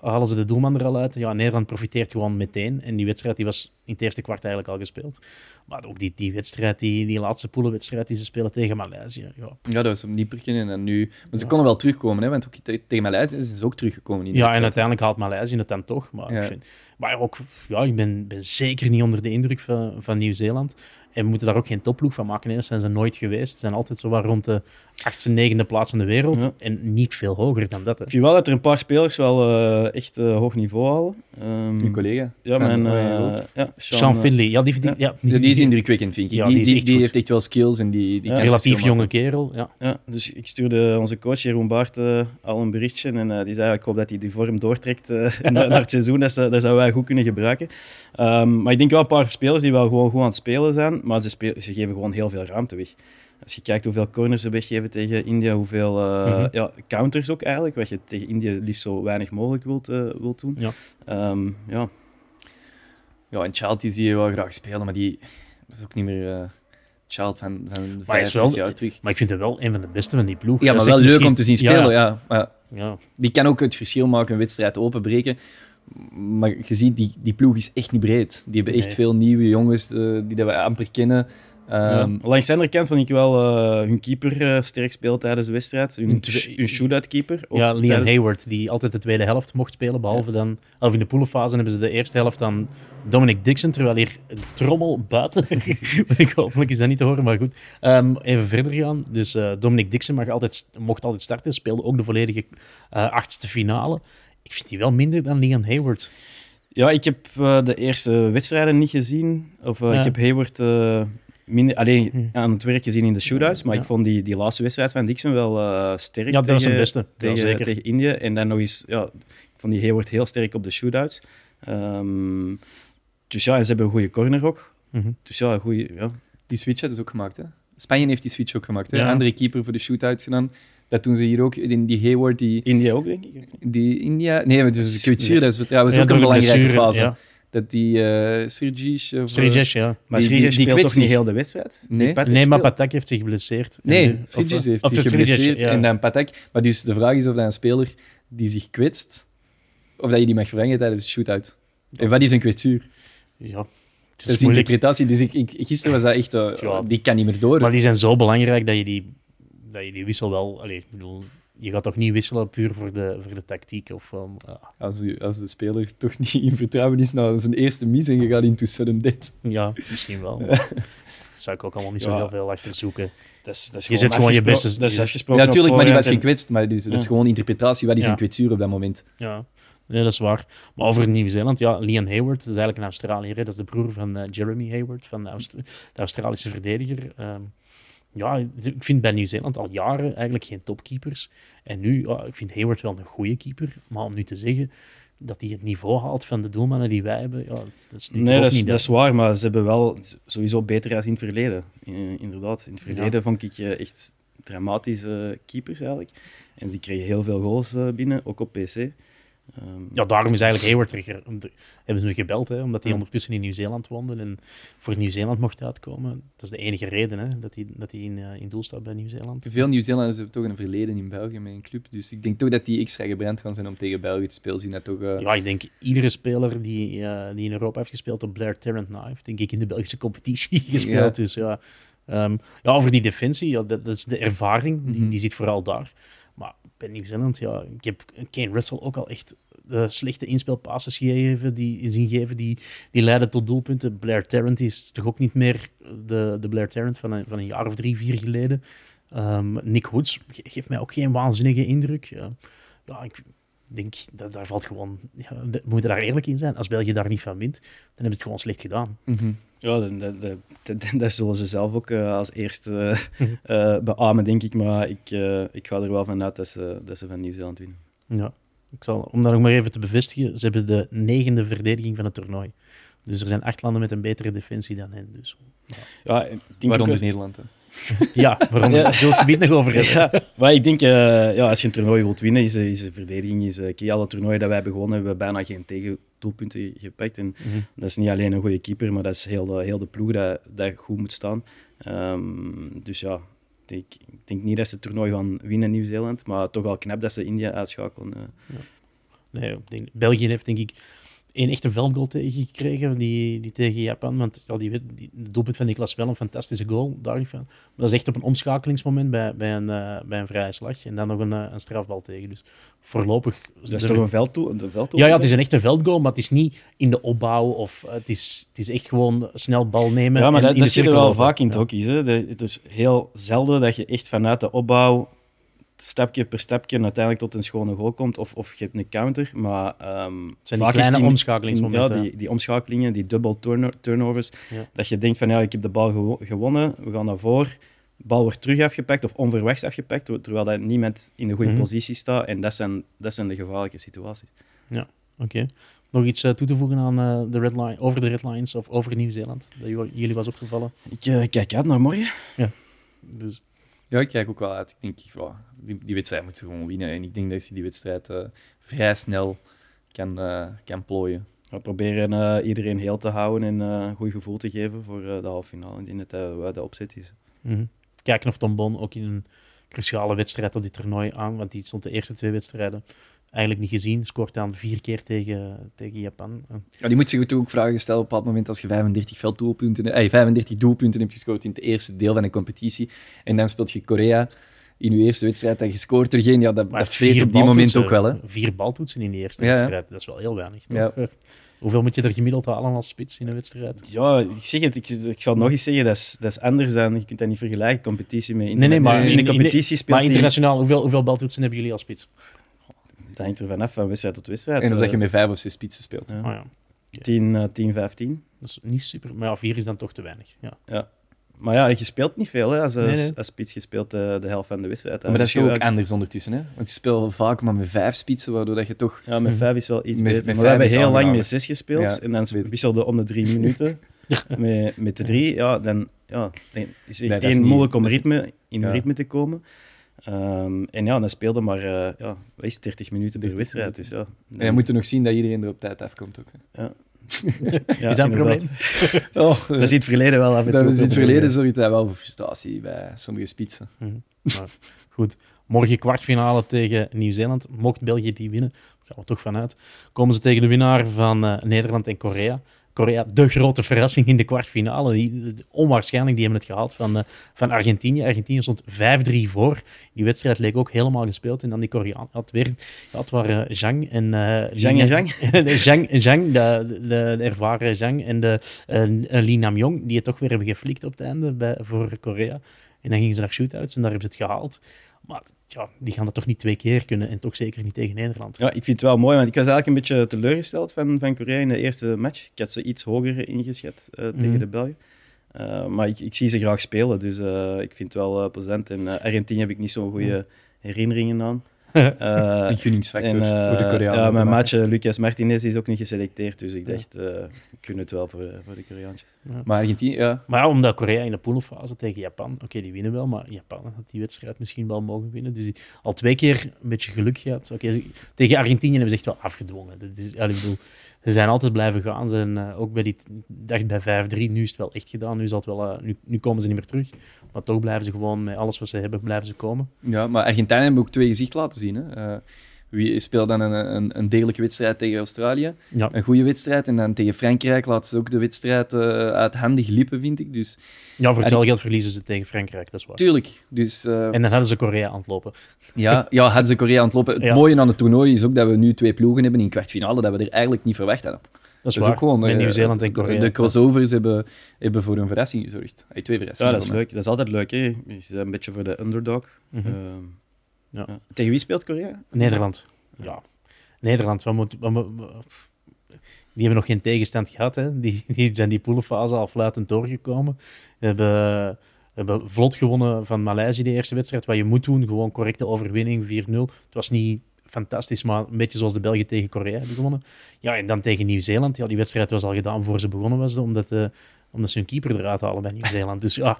halen ze de doelman er al uit. Ja, Nederland profiteert gewoon meteen. En die wedstrijd die was in het eerste kwart eigenlijk al gespeeld. Maar ook die, die wedstrijd, die, die laatste poelenwedstrijd die ze spelen tegen Maleisië. Ja, Ja, dat was op Nieperken en nu... Maar ze konden wel terugkomen, hè, want ook te- tegen Maleisië is ze ook teruggekomen. In Ja, en uiteindelijk haalt Maleisië het dan toch. Maar, ik, vind, maar ook, ja, ik ben, ben zeker niet onder de indruk van, van Nieuw-Zeeland. En we moeten daar ook geen topploeg van maken. hè. Dat zijn ze nooit geweest. Ze zijn altijd zo wat rond de achtste, negende plaats van de wereld. Ja. En niet veel hoger dan dat. Hè. Ik vind wel dat er een paar spelers wel eh, echt eh, hoog niveau halen. Ehm, Uw collega. Ja, mijn... Eh, Rood. ja, Sean Finley, ja, die, die, ja. ja, Die, die is indrukwekkend, vind ik. Ja, die die die, heeft echt wel skills en die, die relatief jonge kerel. Ja. Ja, dus ik stuurde onze coach Jeroen Baart eh, al een berichtje en eh, die zei ik hoop dat hij die vorm doortrekt eh, *laughs* naar, naar het seizoen. Dat, zou- dat zouden wij goed kunnen gebruiken. Ehm, maar ik denk wel een paar spelers die wel gewoon goed aan het spelen zijn, maar ze, geven gewoon heel veel ruimte weg. Als je kijkt hoeveel corners ze weggeven tegen India, hoeveel eh, Mhm. ja, counters ook eigenlijk, wat je tegen India liefst zo weinig mogelijk wilt, eh, wilt doen. Ja. Ehm, ja. Ja, en Child die zie je wel graag spelen, maar die dat is ook niet meer eh Child van, van hij vijf, is wel- zes jaar terug. Maar ik vind hem wel een van de beste van die ploeg. Ja, maar is wel leuk om te zien spelen, Ja, ja. Maar ja. die kan ook het verschil maken, een wedstrijd openbreken. Maar je ziet, die, die ploeg is echt niet breed. Die hebben echt Nee. veel nieuwe jongens eh, die dat we amper kennen. Ehm, Ja. Langs de andere kant vond ik wel eh, hun keeper eh, sterk spelen tijdens de wedstrijd. Hun, Hun- shootout keeper. Ja, Liam tijdens- Hayward, die altijd de tweede helft mocht spelen, behalve dan... Of in de poelenfase hebben ze de eerste helft aan Dominic Dixon, terwijl hier een trommel buiten... *laughs* ik hopelijk is dat niet te horen, maar goed. Ehm, even verder gaan. Dus eh, Dominic Dixon mag altijd, mocht altijd starten, speelde ook de volledige eh, achtste finale. Ik vind die wel minder dan Liam Hayward. Ja, ik heb eh, de eerste wedstrijden niet gezien. Of eh, Ja. ik heb Hayward eh, minder, alleen Hm. aan het werk gezien in de shootouts. Maar Ja. ik vond die, die laatste wedstrijd van Dixon wel eh, sterk. Ja, dat was zijn tegen- beste. Ja, Tegen, zeker. tegen India. En dan nog eens, ja, ik vond die Hayward heel sterk op de shootouts. Ehm dus ja, en ze hebben een goede corner ook. Mhm. Dus ja, een goede. Ja. Die switch hadden ze ook gemaakt. Hè? Spanje heeft die switch ook gemaakt. Hè? Ja. Andere keeper voor de shootouts gedaan. Dat doen ze hier ook. In die Hayward, die, India ook, denk ik. die India... Nee, maar dus kwetsuur, dat is trouwens Ja, ook een belangrijke blessure, fase. Ja. Dat die uh, of, eh, ja. Maar Die- Srijesh die- die speelt toch niet heel de wedstrijd? Nee. Nee, maar. Patak heeft zich geblesseerd. Nee, Sirjic heeft zich geblesseerd ja. en dan Patak. Maar dus de vraag is of dat een speler die zich kwetst, of dat je die mag vervangen tijdens de shootout. En wat is een kwetsuur? Ja, het Dat is is interpretatie. Dus ik, ik, gisteren was dat echt... eh, Ja. Die kan niet meer door. Maar die zijn zo belangrijk dat je die, dat je die wissel wel... Allee, ik bedoel, je gaat toch niet wisselen puur voor de, voor de tactiek? Of, um, ja. Als, u, als de speler *laughs* toch niet in vertrouwen is na zijn eerste mis en je gaat into sudden death. ja, misschien wel. *laughs* maar zou ik ook allemaal niet zo Ja. heel veel achter zoeken. Dat is, dat is Je zet gewoon je beste- Dat is afgesproken. Ja, natuurlijk, maar die was gekwetst. Maar dus, dat is gewoon interpretatie. Wat is Ja. een kwetsuur op dat moment? Ja, nee, dat is waar. Maar over Nieuw-Zeeland, ja, Liam Hayward, dat is eigenlijk een Australiër. hè. Dat is de broer van eh, Jeremy Hayward, van de, Aust- de Australische verdediger. Ehm, ja, ik vind bij Nieuw-Zeeland al jaren eigenlijk geen topkeepers. En nu, ja, ik vind Hayward wel een goede keeper. Maar om nu te zeggen dat hij het niveau haalt van de doelmannen die wij hebben, ja, dat is nu Nee, dat is, niet. dat is waar, maar ze hebben wel sowieso beter als in het verleden. Inderdaad, in het verleden Ja. vond ik echt dramatische keepers eigenlijk. En die kregen heel veel goals eh, binnen, ook op PC. Ehm, Ja, daarom is eigenlijk Hayward er, de- hebben ze nu gebeld, hè, omdat hij Ja. ondertussen in Nieuw-Zeeland woonde en voor Nieuw-Zeeland mocht uitkomen. Dat is de enige reden hè, dat hij, dat hij in, eh, in doel staat bij Nieuw-Zeeland. Veel Nieuw-Zeelanders hebben toch een verleden in België met een club. Dus ik denk toch dat die extra gebrand gaan zijn om tegen België te spelen. Zien dat toch... eh, Ja, ik denk iedere speler die, eh, die in Europa heeft gespeeld op Blair Tarrant nou, heeft denk ik in de Belgische competitie *laughs* gespeeld. Ja. Dus ja, Ehm, ja, over die defensie, ja, dat, dat is de ervaring, die, Mhm. die zit vooral daar. Bij Nieuw-Zeeland, ja, ik heb Kane Russell ook al echt eh, slechte inspelpasses gegeven, die, zien geven, die, die leiden tot doelpunten. Blair Tarrant is toch ook niet meer de, de Blair Tarrant van een, van een jaar of drie, vier geleden. Ehm, Nick Woods ge- geeft mij ook geen waanzinnige indruk. Ja, ja ik denk dat daar valt gewoon... Ja, we moeten daar eerlijk in zijn. Als België daar niet van wint, dan hebben ze het gewoon slecht gedaan. mhm. Ja, dat, dat, dat, dat, zullen ze zelf ook eh, als eerste *laughs* eh, beamen, denk ik. Maar ik, eh, ik ga er wel van uit dat ze, dat ze van Nieuw-Zeeland winnen. Ja, ik zal, om dat nog maar even te bevestigen, ze hebben de negende verdediging van het toernooi. Dus er zijn acht landen met een betere defensie dan hen. Dus. Ja, ik denk Waaronder wel- Nederland. Hè. *laughs* Ja, waarom Ja. Nog over hebben. Ja, maar ik denk, eh, ja, als je een toernooi wilt winnen, is, is de verdediging is eh, key. Alle toernooien dat wij hebben gewonnen, hebben we bijna geen tegendoelpunten gepakt. En Mhm. dat is niet alleen een goede keeper, maar dat is heel de, heel de ploeg dat, dat goed moet staan. Ehm, dus ja, ik denk, niet dat ze het toernooi gaan winnen, Nieuw-Zeeland. Maar toch wel knap dat ze India uitschakelen. eh. Nee, denk, België heeft denk ik één echte veldgoal tegengekregen, die, die tegen Japan. Want ja, die, wed- die, de doelpunt van Niklas wel een fantastische goal, daar niet van. Maar dat is echt op een omschakelingsmoment bij, bij, een, eh, bij een vrije slag. En dan nog een, eh, een strafbal tegen. Dus voorlopig... Dat is toch een veldtoe? Een veldtoe ja, ja, het is een echte veldgoal, maar het is niet in de opbouw. Of, eh, het, is, het is echt gewoon snel bal nemen. Ja, maar en dat, in dat zie je wel vaak in het Ja. hockey. Hè. De- Het is heel zelden dat je echt vanuit de opbouw stapje per stapje uiteindelijk tot een schone goal komt. Of, of je hebt een counter. Maar ehm Het zijn die kleine die- omschakelingsmomenten. Ja, die, die omschakelingen, die turno- turnovers. Ja. Dat je denkt van ja, ik heb de bal gewo- gewonnen, we gaan naar voor. De bal wordt terug afgepakt of onverwachts afgepakt, terwijl dat niemand in de goede Mhm. positie staat. En dat zijn, dat zijn de gevaarlijke situaties. Oké. Nog iets eh, toe te voegen aan eh, de red line, over de Red Lines of over Nieuw-Zeeland, dat jullie- was opgevallen? Ik eh, kijk uit naar morgen. Dus, Ja, ik kijk ook wel uit. Ik denk, die, die wedstrijd moet ze gewoon winnen. En ik denk dat ze die wedstrijd eh, vrij snel kan, eh, kan plooien. We proberen eh, iedereen heel te houden en eh, een goed gevoel te geven voor eh, de halve finale. Ik denk dat dat wel de opzet is. mhm. Kijken of Tom Bon ook in een cruciale wedstrijd op dit toernooi aan, want die stond de eerste twee wedstrijden eigenlijk niet gezien. Scoort dan vier keer tegen, tegen Japan. Ja, die moet zich natuurlijk ook vragen stellen op een bepaald moment als je 35 velddoelpunten, eh, 35 doelpunten hebt gescoord in het eerste deel van een competitie. En dan speelt je Korea in je eerste wedstrijd en je scoort er geen. Ja, dat, Maar dat veert op die moment ook wel. Hè. Vier baltoetsen in die eerste Ja, wedstrijd, dat is wel heel weinig. Toch? Ja. *laughs* Hoeveel moet je er gemiddeld halen als spits in een wedstrijd? Ja, ik zeg het, ik, ik zal het nog eens zeggen, dat is, dat is anders dan, je kunt dat niet vergelijken, competitie met Nee, nee, maar in, in- de in- competitie speelt Maar die- internationaal, hoeveel, hoeveel baltoetsen hebben jullie als spits? Dat hangt er vanaf van wedstrijd tot wedstrijd. En of dat Eh, je met vijf of zes spitsen speelt. ja. Oh, ja. 10, eh, 10, 15. Dat is niet super, maar ja, vier is dan toch te weinig. Ja. Maar ja, je speelt niet veel hè, als, Nee, nee. als spits. Je speelt eh, de helft van de wedstrijd. Maar dat is toch ook anders ondertussen. Hè? Want je speelt vaak maar met vijf spitsen, waardoor dat je toch... Ja, met vijf is wel iets Met- beter. met maar we hebben heel lang met zes gespeeld. Ja, en dan wisselde om de drie minuten. *laughs* met, met de drie, ja, dan, ja, dan is het Nee, dat is één niet- moeilijk om ritme, in Ja. ritme te komen. Ehm, en ja, dan speelde maar eh, ja, wat is het, 30 minuten per 30 wedstrijd. Dus ja, En je moet er nog zien dat iedereen er op tijd afkomt ook. Hè. ja, *laughs* is dat een probleem? *laughs* Oh, Dat is in het verleden wel af en toe. dat is in het verleden zorgt dat wel voor frustratie bij sommige spitsen. Mhm. Maar goed, morgen kwartfinale tegen Nieuw-Zeeland. Mocht België die winnen, daar gaan we toch vanuit, komen ze tegen de winnaar van eh, Nederland en Korea. Korea, de grote verrassing in de kwartfinale. Die, onwaarschijnlijk, die hebben het gehaald van, eh, van Argentinië. Argentinië stond 5-3 voor. Die wedstrijd leek ook helemaal gespeeld. En dan die Koreaan had weer... Het waren Zhang en... eh, Zhang en Zhang? *laughs* de Zhang de, de, de ervaren Zhang en de eh, Lee Nam-jong, die het toch weer hebben geflikt op het einde bij, voor Korea. En dan gingen ze naar shootouts en daar hebben ze het gehaald. Maar ja, die gaan dat toch niet twee keer kunnen en toch zeker niet tegen Nederland. Ja, ik vind het wel mooi, want ik was eigenlijk een beetje teleurgesteld van, van Korea in de eerste match. Ik had ze iets hoger ingeschat eh, tegen Mhm. de Belgen. Eh, maar ik, ik zie ze graag spelen, dus eh, ik vind het wel plezant. En Argentinië heb ik niet zo'n goede herinneringen aan. Eh, Een gunningsfactor en, eh, voor de Koreanen. Ja, mijn maatje Lucas Martinez is ook niet geselecteerd, dus ik Ja. dacht, eh ik kun het wel voor, eh, voor de Koreaantjes. Maar Argentinië, ja. Maar ja, omdat Korea in de poolfase tegen Japan, oké, die winnen wel, maar Japan had die wedstrijd misschien wel mogen winnen. Dus die, al twee keer een beetje geluk gehad. Oké, tegen Argentinië hebben ze echt wel afgedwongen. Dat is, ja, ik bedoel, ze zijn altijd blijven gaan. Ze zijn, eh, ook bij die dag bij 5-3, nu is het wel echt gedaan. Nu, zal het wel, eh, nu, nu komen ze niet meer terug. Maar toch blijven ze gewoon met alles wat ze hebben, blijven ze komen. ja, maar Argentinië hebben ook twee gezichten laten zien. Hè. Wie speelt dan een, een, een degelijke wedstrijd tegen Australië? Ja, Een goede wedstrijd. En dan tegen Frankrijk laten ze ook de wedstrijd eh, uit handen glippen, vind ik. Dus ja voor hetzelfde geld verliezen ze tegen Frankrijk, dat is waar. tuurlijk. Dus eh, En dan hadden ze Korea aan het lopen. ja, ja, hadden ze Korea aan het lopen. Het *laughs* Ja. mooie aan het toernooi is ook dat we nu twee ploegen hebben in kwartfinale dat we er eigenlijk niet verwacht hadden. Dat is, Dat is waar. ook gewoon... Met eh, Nieuw-Zeeland en Korea. De crossovers hebben, hebben voor een verrassing gezorgd. Hey, twee Ja, verrassingen. dat is leuk. Dat is altijd leuk, hè. Je bent een beetje voor de underdog. Ja. Ja. Tegen wie speelt Korea? Nederland. Ja. Nederland, wat moet, wat moet- die hebben nog geen tegenstand gehad. Hè. Die, die zijn die poelenfase al fluitend doorgekomen. We hebben, hebben vlot gewonnen van Maleisië de eerste wedstrijd. Wat je moet doen, gewoon correcte overwinning, 4-0. Het was niet fantastisch, maar een beetje zoals de Belgen tegen Korea hebben gewonnen. Ja, en dan tegen Nieuw-Zeeland. Ja, die wedstrijd was al gedaan voor ze begonnen was, omdat de, omdat ze hun keeper eruit halen bij Nieuw-Zeeland. Dus ja,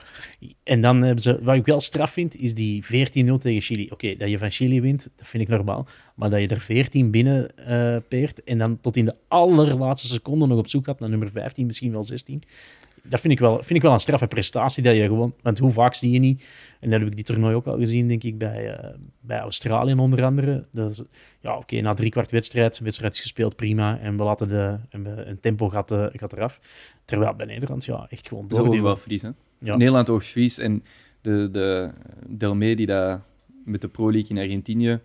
en dan hebben ze, wat ik wel straf vind, is die 14-0 tegen Chili. Oké, dat je van Chili wint, dat vind ik normaal. Maar dat je er 14 binnen eh, peert en dan tot in de allerlaatste seconde nog op zoek gaat naar nummer 15, misschien wel 16 dat vind ik, wel, vind ik wel een straffe prestatie. Dat je gewoon, want hoe vaak zie je niet, en dat heb ik die toernooi ook al gezien, denk ik, bij, uh, bij Australië onder andere. Dat is, ja, oké, na drie kwart wedstrijd, wedstrijd is gespeeld, prima. En we laten de, een tempo gaat, uh, gaat eraf. Terwijl bij Nederland, ja, echt gewoon door. Die wel Fries, hè? Ja. Nederland ook Fries. En de, de Delme die dat met de Pro League in Argentinië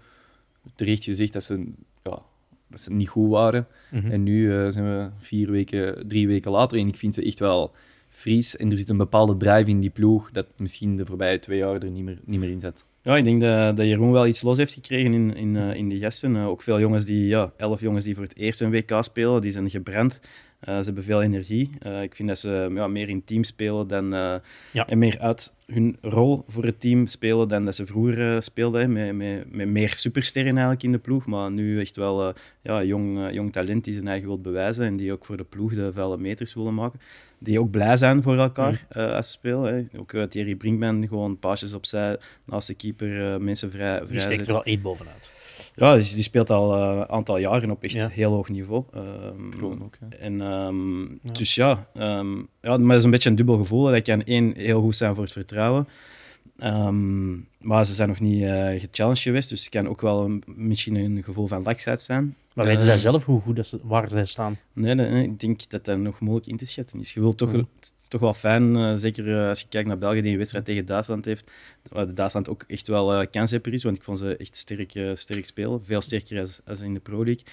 terecht gezegd dat ze, ja, dat ze niet goed waren. Mm -hmm. En nu uh, zijn we vier weken, drie weken later en ik vind ze echt wel Fries. En er zit een bepaalde drive in die ploeg dat misschien de voorbije twee jaar er niet meer, niet meer in zit. Ja, ik denk dat, dat Jeroen wel iets los heeft gekregen in, in, uh, in die gasten. Uh, ook veel jongens die, ja, elf jongens die voor het eerst een WK spelen, die zijn gebrand. Uh, ze hebben veel energie. ik vind dat ze ja, meer in team spelen dan, ja. en meer uit hun rol voor het team spelen dan dat ze vroeger speelden. Met, met, met meer supersterren eigenlijk in de ploeg. Maar nu echt wel ja, jong, jong talent die zijn eigen wil bewijzen en die ook voor de ploeg de vuile meters willen maken die ook blij zijn voor elkaar mm. als ze spelen. Hè. Ook Thierry Brinkman, gewoon paasjes opzij, naast de keeper, mensen vrij, vrij Die steekt er wel één bovenuit. Ja, die, die speelt al een aantal jaren op echt heel hoog niveau. Um, ook, en, um, ja. Dus ja, um, ja, maar het is een beetje een dubbel gevoel. Dat kan één heel goed zijn voor het vertrouwen. Maar ze zijn nog niet uh, gechallenged geweest, dus het kan ook wel een, misschien een gevoel van laksheid zijn. Maar weten zij zelf hoe goed dat ze, waar zij staan? Nee, nee, ik denk dat dat nog moeilijk in te schatten is. Je wilt toch, Het is toch wel fijn, uh, zeker uh, als je kijkt naar België die een wedstrijd tegen Duitsland heeft, waar Duitsland ook echt wel uh, kanshebber is, want ik vond ze echt sterk, sterk spelen. Veel sterker als, als in de Pro League.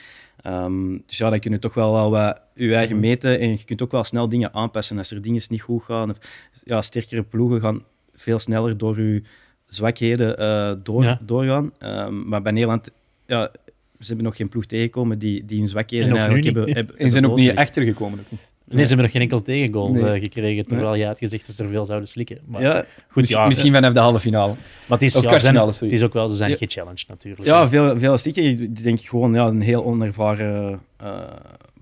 Um, dus ja, dan kun je toch wel, wel wat je eigen meten en je kunt ook wel snel dingen aanpassen als er dingen niet goed gaan. Of, ja, sterkere ploegen gaan veel sneller door je zwakheden door, doorgaan. Um, maar bij Nederland, ja, ze hebben nog geen ploeg tegengekomen die, die hun zwakheden eigenlijk hebben, hebben, *laughs* En zijn ook niet achtergekomen. Ook Nee, ze hebben nog geen enkel tegengoal nee. uh, gekregen, terwijl nee. je had gezegd dat ze er veel zouden slikken. Maar ja, goed, ja, misschien vanaf de halve finale. Maar het is, of ja, zijn, het is ook wel, ze zijn ja. gechallenged natuurlijk. Ja, veel, veel stikken. Ik denk gewoon ja, een heel onervaren uh,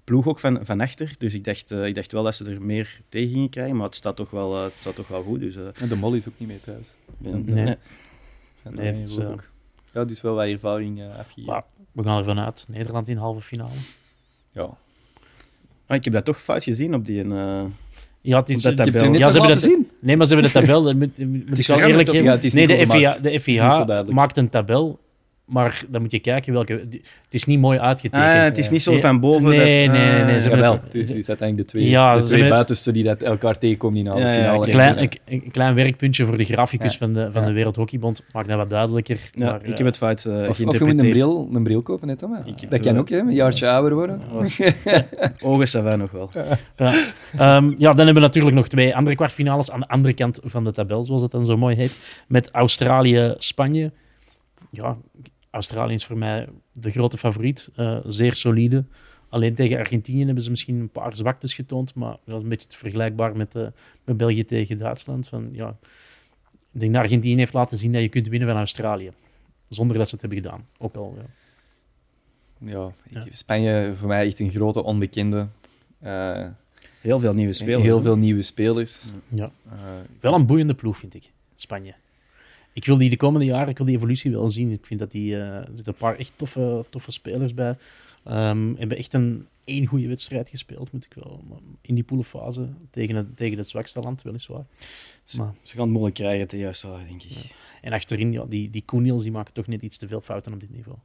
ploeg ook van, van achter. Dus ik dacht, uh, ik dacht wel dat ze er meer tegen gingen krijgen, maar het staat toch wel, het staat toch wel goed. Dus, en de Molly is ook niet mee thuis. Nee. nee. nee het is, ook. Ja, dus wel wat ervaring afgegeven. We gaan ervan uit. Nederland in halve finale. Ja. Ah, ik heb dat toch fout gezien op die... Uh, ja, het is, dat tabel. Ja, ze hebben dat, zien? Nee, maar ze hebben de tabel. Dat moet, moet ik wel eerlijk geven. Ja, nee, de FIH, de FIH maakt een tabel maar dan moet je kijken welke. Het is niet mooi uitgetekend. Ah, het is niet zo van boven. Nee, dat, nee, nee. nee, ze wel. Het is uiteindelijk de twee, ja, de twee buitenste die dat elkaar tegenkomen in de ja, finale. Een klein, een, een, klein werkpuntje voor de graficus van de, van de Wereldhockeybond. Maakt dat wat duidelijker. Ja, maar, ik heb het fout uh, Of, of je moet een bril, een bril kopen, net dan. Dat kan ook, hè, een jaartje ouder worden. Ogen *laughs* zijn nog wel. Ja. Um, ja, dan hebben we natuurlijk nog twee andere kwartfinales aan de andere kant van de tabel, zoals het dan zo mooi heet. Met Australië-Spanje. Ja, Australië is voor mij de grote favoriet. Uh, zeer solide. Alleen tegen Argentinië hebben ze misschien een paar zwaktes getoond, maar dat is een beetje vergelijkbaar met, uh, met België tegen Duitsland. Van, ja, ik denk dat Argentinië heeft laten zien dat je kunt winnen van Australië. Zonder dat ze het hebben gedaan. Ook al, ja. Ja, ja. Spanje voor mij echt een grote onbekende. Uh, heel veel nieuwe spelers. Heel veel nieuwe spelers. Ja. Wel een boeiende ploeg, vind ik, Spanje ik wil die de komende jaren, ik wil die evolutie wel zien. Ik vind dat die, uh, er zitten een paar echt toffe, toffe spelers bij. Um, hebben echt een één goede wedstrijd gespeeld, moet ik wel. In die poelenfase tegen het, tegen het zwakste land, weliswaar. Maar, ze gaan het moeilijk krijgen te juist denk ik. Ja. En achterin, ja, die, die Koeniels, die maken toch net iets te veel fouten op dit niveau.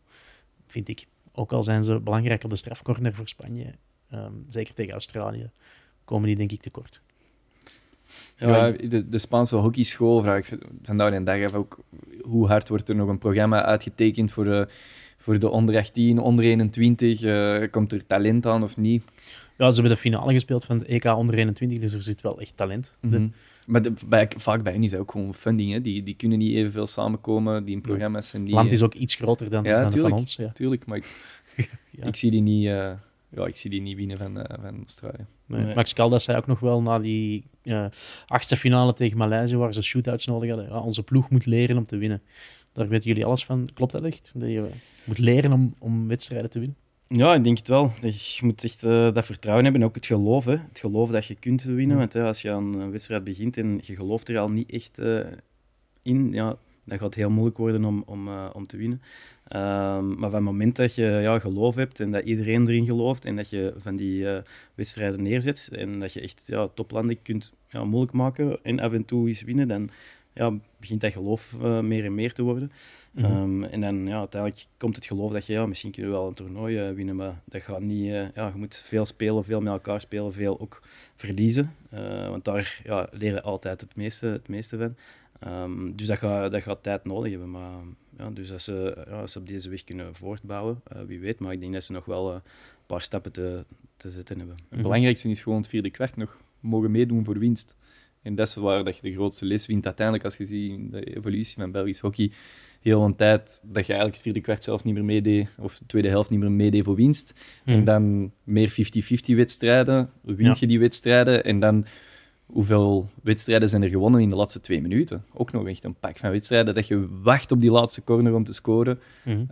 Vind ik. Ook al zijn ze belangrijk op de strafcorner voor Spanje, um, zeker tegen Australië, komen die denk ik tekort. Ja, de, de Spaanse hockeyschool vraag ik vandaag en dag af ook hoe hard wordt er nog een programma uitgetekend voor, uh, voor de onder 18, onder 21? Uh, eh, komt er talent aan of niet? Ja, ze hebben de finale gespeeld van het EK onder 21, dus er zit wel echt talent. Mm -hmm. Maar de, bij, vaak bij hen is ook gewoon funding. Hè. Die, die kunnen niet evenveel samenkomen, die in programma's en die... Het land is ook iets groter dan, ja, dan tuurlijk, van ons. Ja, tuurlijk. Maar ik, *laughs* ja. ik zie die niet... Uh, ja, ik zie die niet winnen van, uh, van Australië. Nee. Max Caldas zei ook nog wel na die uh, achtste finale tegen Maleisië, waar ze shootouts nodig hadden. Ja, onze ploeg moet leren om te winnen. Daar weten jullie alles van. Klopt dat echt? Dat je moet leren om, om wedstrijden te winnen? Ja, ik denk het wel. Je moet echt uh, dat vertrouwen hebben en ook het geloof. Hè. Het geloof dat je kunt winnen. Want hè, als je aan een wedstrijd begint en je gelooft er al niet echt uh, in, ja, dan gaat het heel moeilijk worden om, om, uh, om te winnen. Um, maar van het moment dat je ja, geloof hebt en dat iedereen erin gelooft en dat je van die wedstrijden neerzet en dat je echt ja, toplanden kunt ja, moeilijk maken en af en toe eens winnen, dan ja, begint dat geloof meer en meer te worden. Mhm. Ehm, en dan ja, uiteindelijk komt het geloof dat je ja, misschien kunnen we wel een toernooi uh, winnen, maar dat gaat niet. Uh, ja, je moet veel spelen, veel met elkaar spelen, veel ook verliezen. Want daar ja, leer je altijd het meeste, het meeste van. Um, dus dat gaat, dat gaat tijd nodig hebben. Maar ja, dus als ze, ja, als ze op deze weg kunnen voortbouwen, wie weet. Maar ik denk dat ze nog wel een paar stappen te, te zetten hebben. Het belangrijkste is gewoon het vierde kwart nog mogen meedoen voor winst. En dat is waar dat je de grootste les wint. Uiteindelijk, als je ziet de evolutie van Belgisch hockey, heel een tijd dat je eigenlijk het vierde kwart zelf niet meer meedeed, of de tweede helft niet meer meedeed voor winst. En hmm. dan meer 50-50 wedstrijden, wint je die wedstrijden en dan hoeveel wedstrijden zijn er gewonnen in de laatste twee minuten? Ook nog echt een pak van wedstrijden dat je wacht op die laatste corner om te scoren. Mm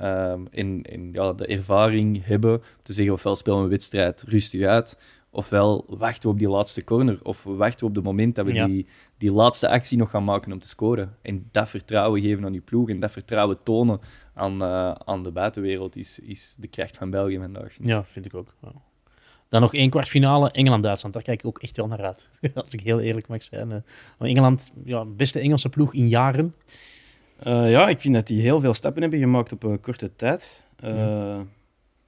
en, en ja, de ervaring hebben te zeggen ofwel spelen we een wedstrijd rustig uit, ofwel wachten we op die laatste corner, of wachten we op het moment dat we die, die laatste actie nog gaan maken om te scoren. En dat vertrouwen geven aan je ploeg en dat vertrouwen tonen aan, uh, aan de buitenwereld is, is de kracht van België vandaag. Ja, vind ik ook. Dan nog één kwartfinale, Engeland-Duitsland. Daar kijk ik ook echt wel naar uit, *laughs* als ik heel eerlijk mag zijn. Uh, Engeland, ja, beste Engelse ploeg in jaren. Uh, ja, ik vind dat die heel veel stappen hebben gemaakt op een korte tijd.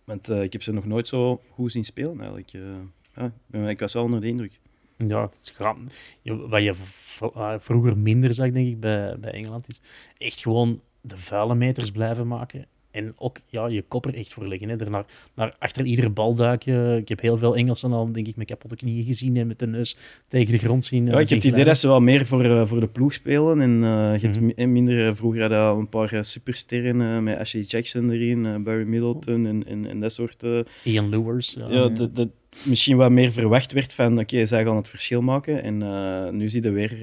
Want ik heb ze nog nooit zo goed zien spelen, eigenlijk ja, ik was wel onder de indruk. Ja, het is wat je eh, vroeger minder zag, denk ik, bij, bij Engeland, is echt gewoon de vuile meters blijven maken. En ook ja, je kop er echt voor leggen. Hè. Er naar, naar achter iedere bal duiken. Ik heb heel veel Engelsen al, denk ik, met kapotte knieën gezien en met de neus tegen de grond zien. Ja, ik heb het idee dat ze wel meer voor, uh, voor de ploeg spelen. En uh, je hebt mhm. minder, vroeger hadden al een paar supersterren uh, met Ashley Jackson erin, Barry Middleton en, en, en dat soort... Ian Lewis. Ja, ja, dat, dat, misschien wat meer verwacht werd van oké, okay, zij gaan het verschil maken. En nu zie je weer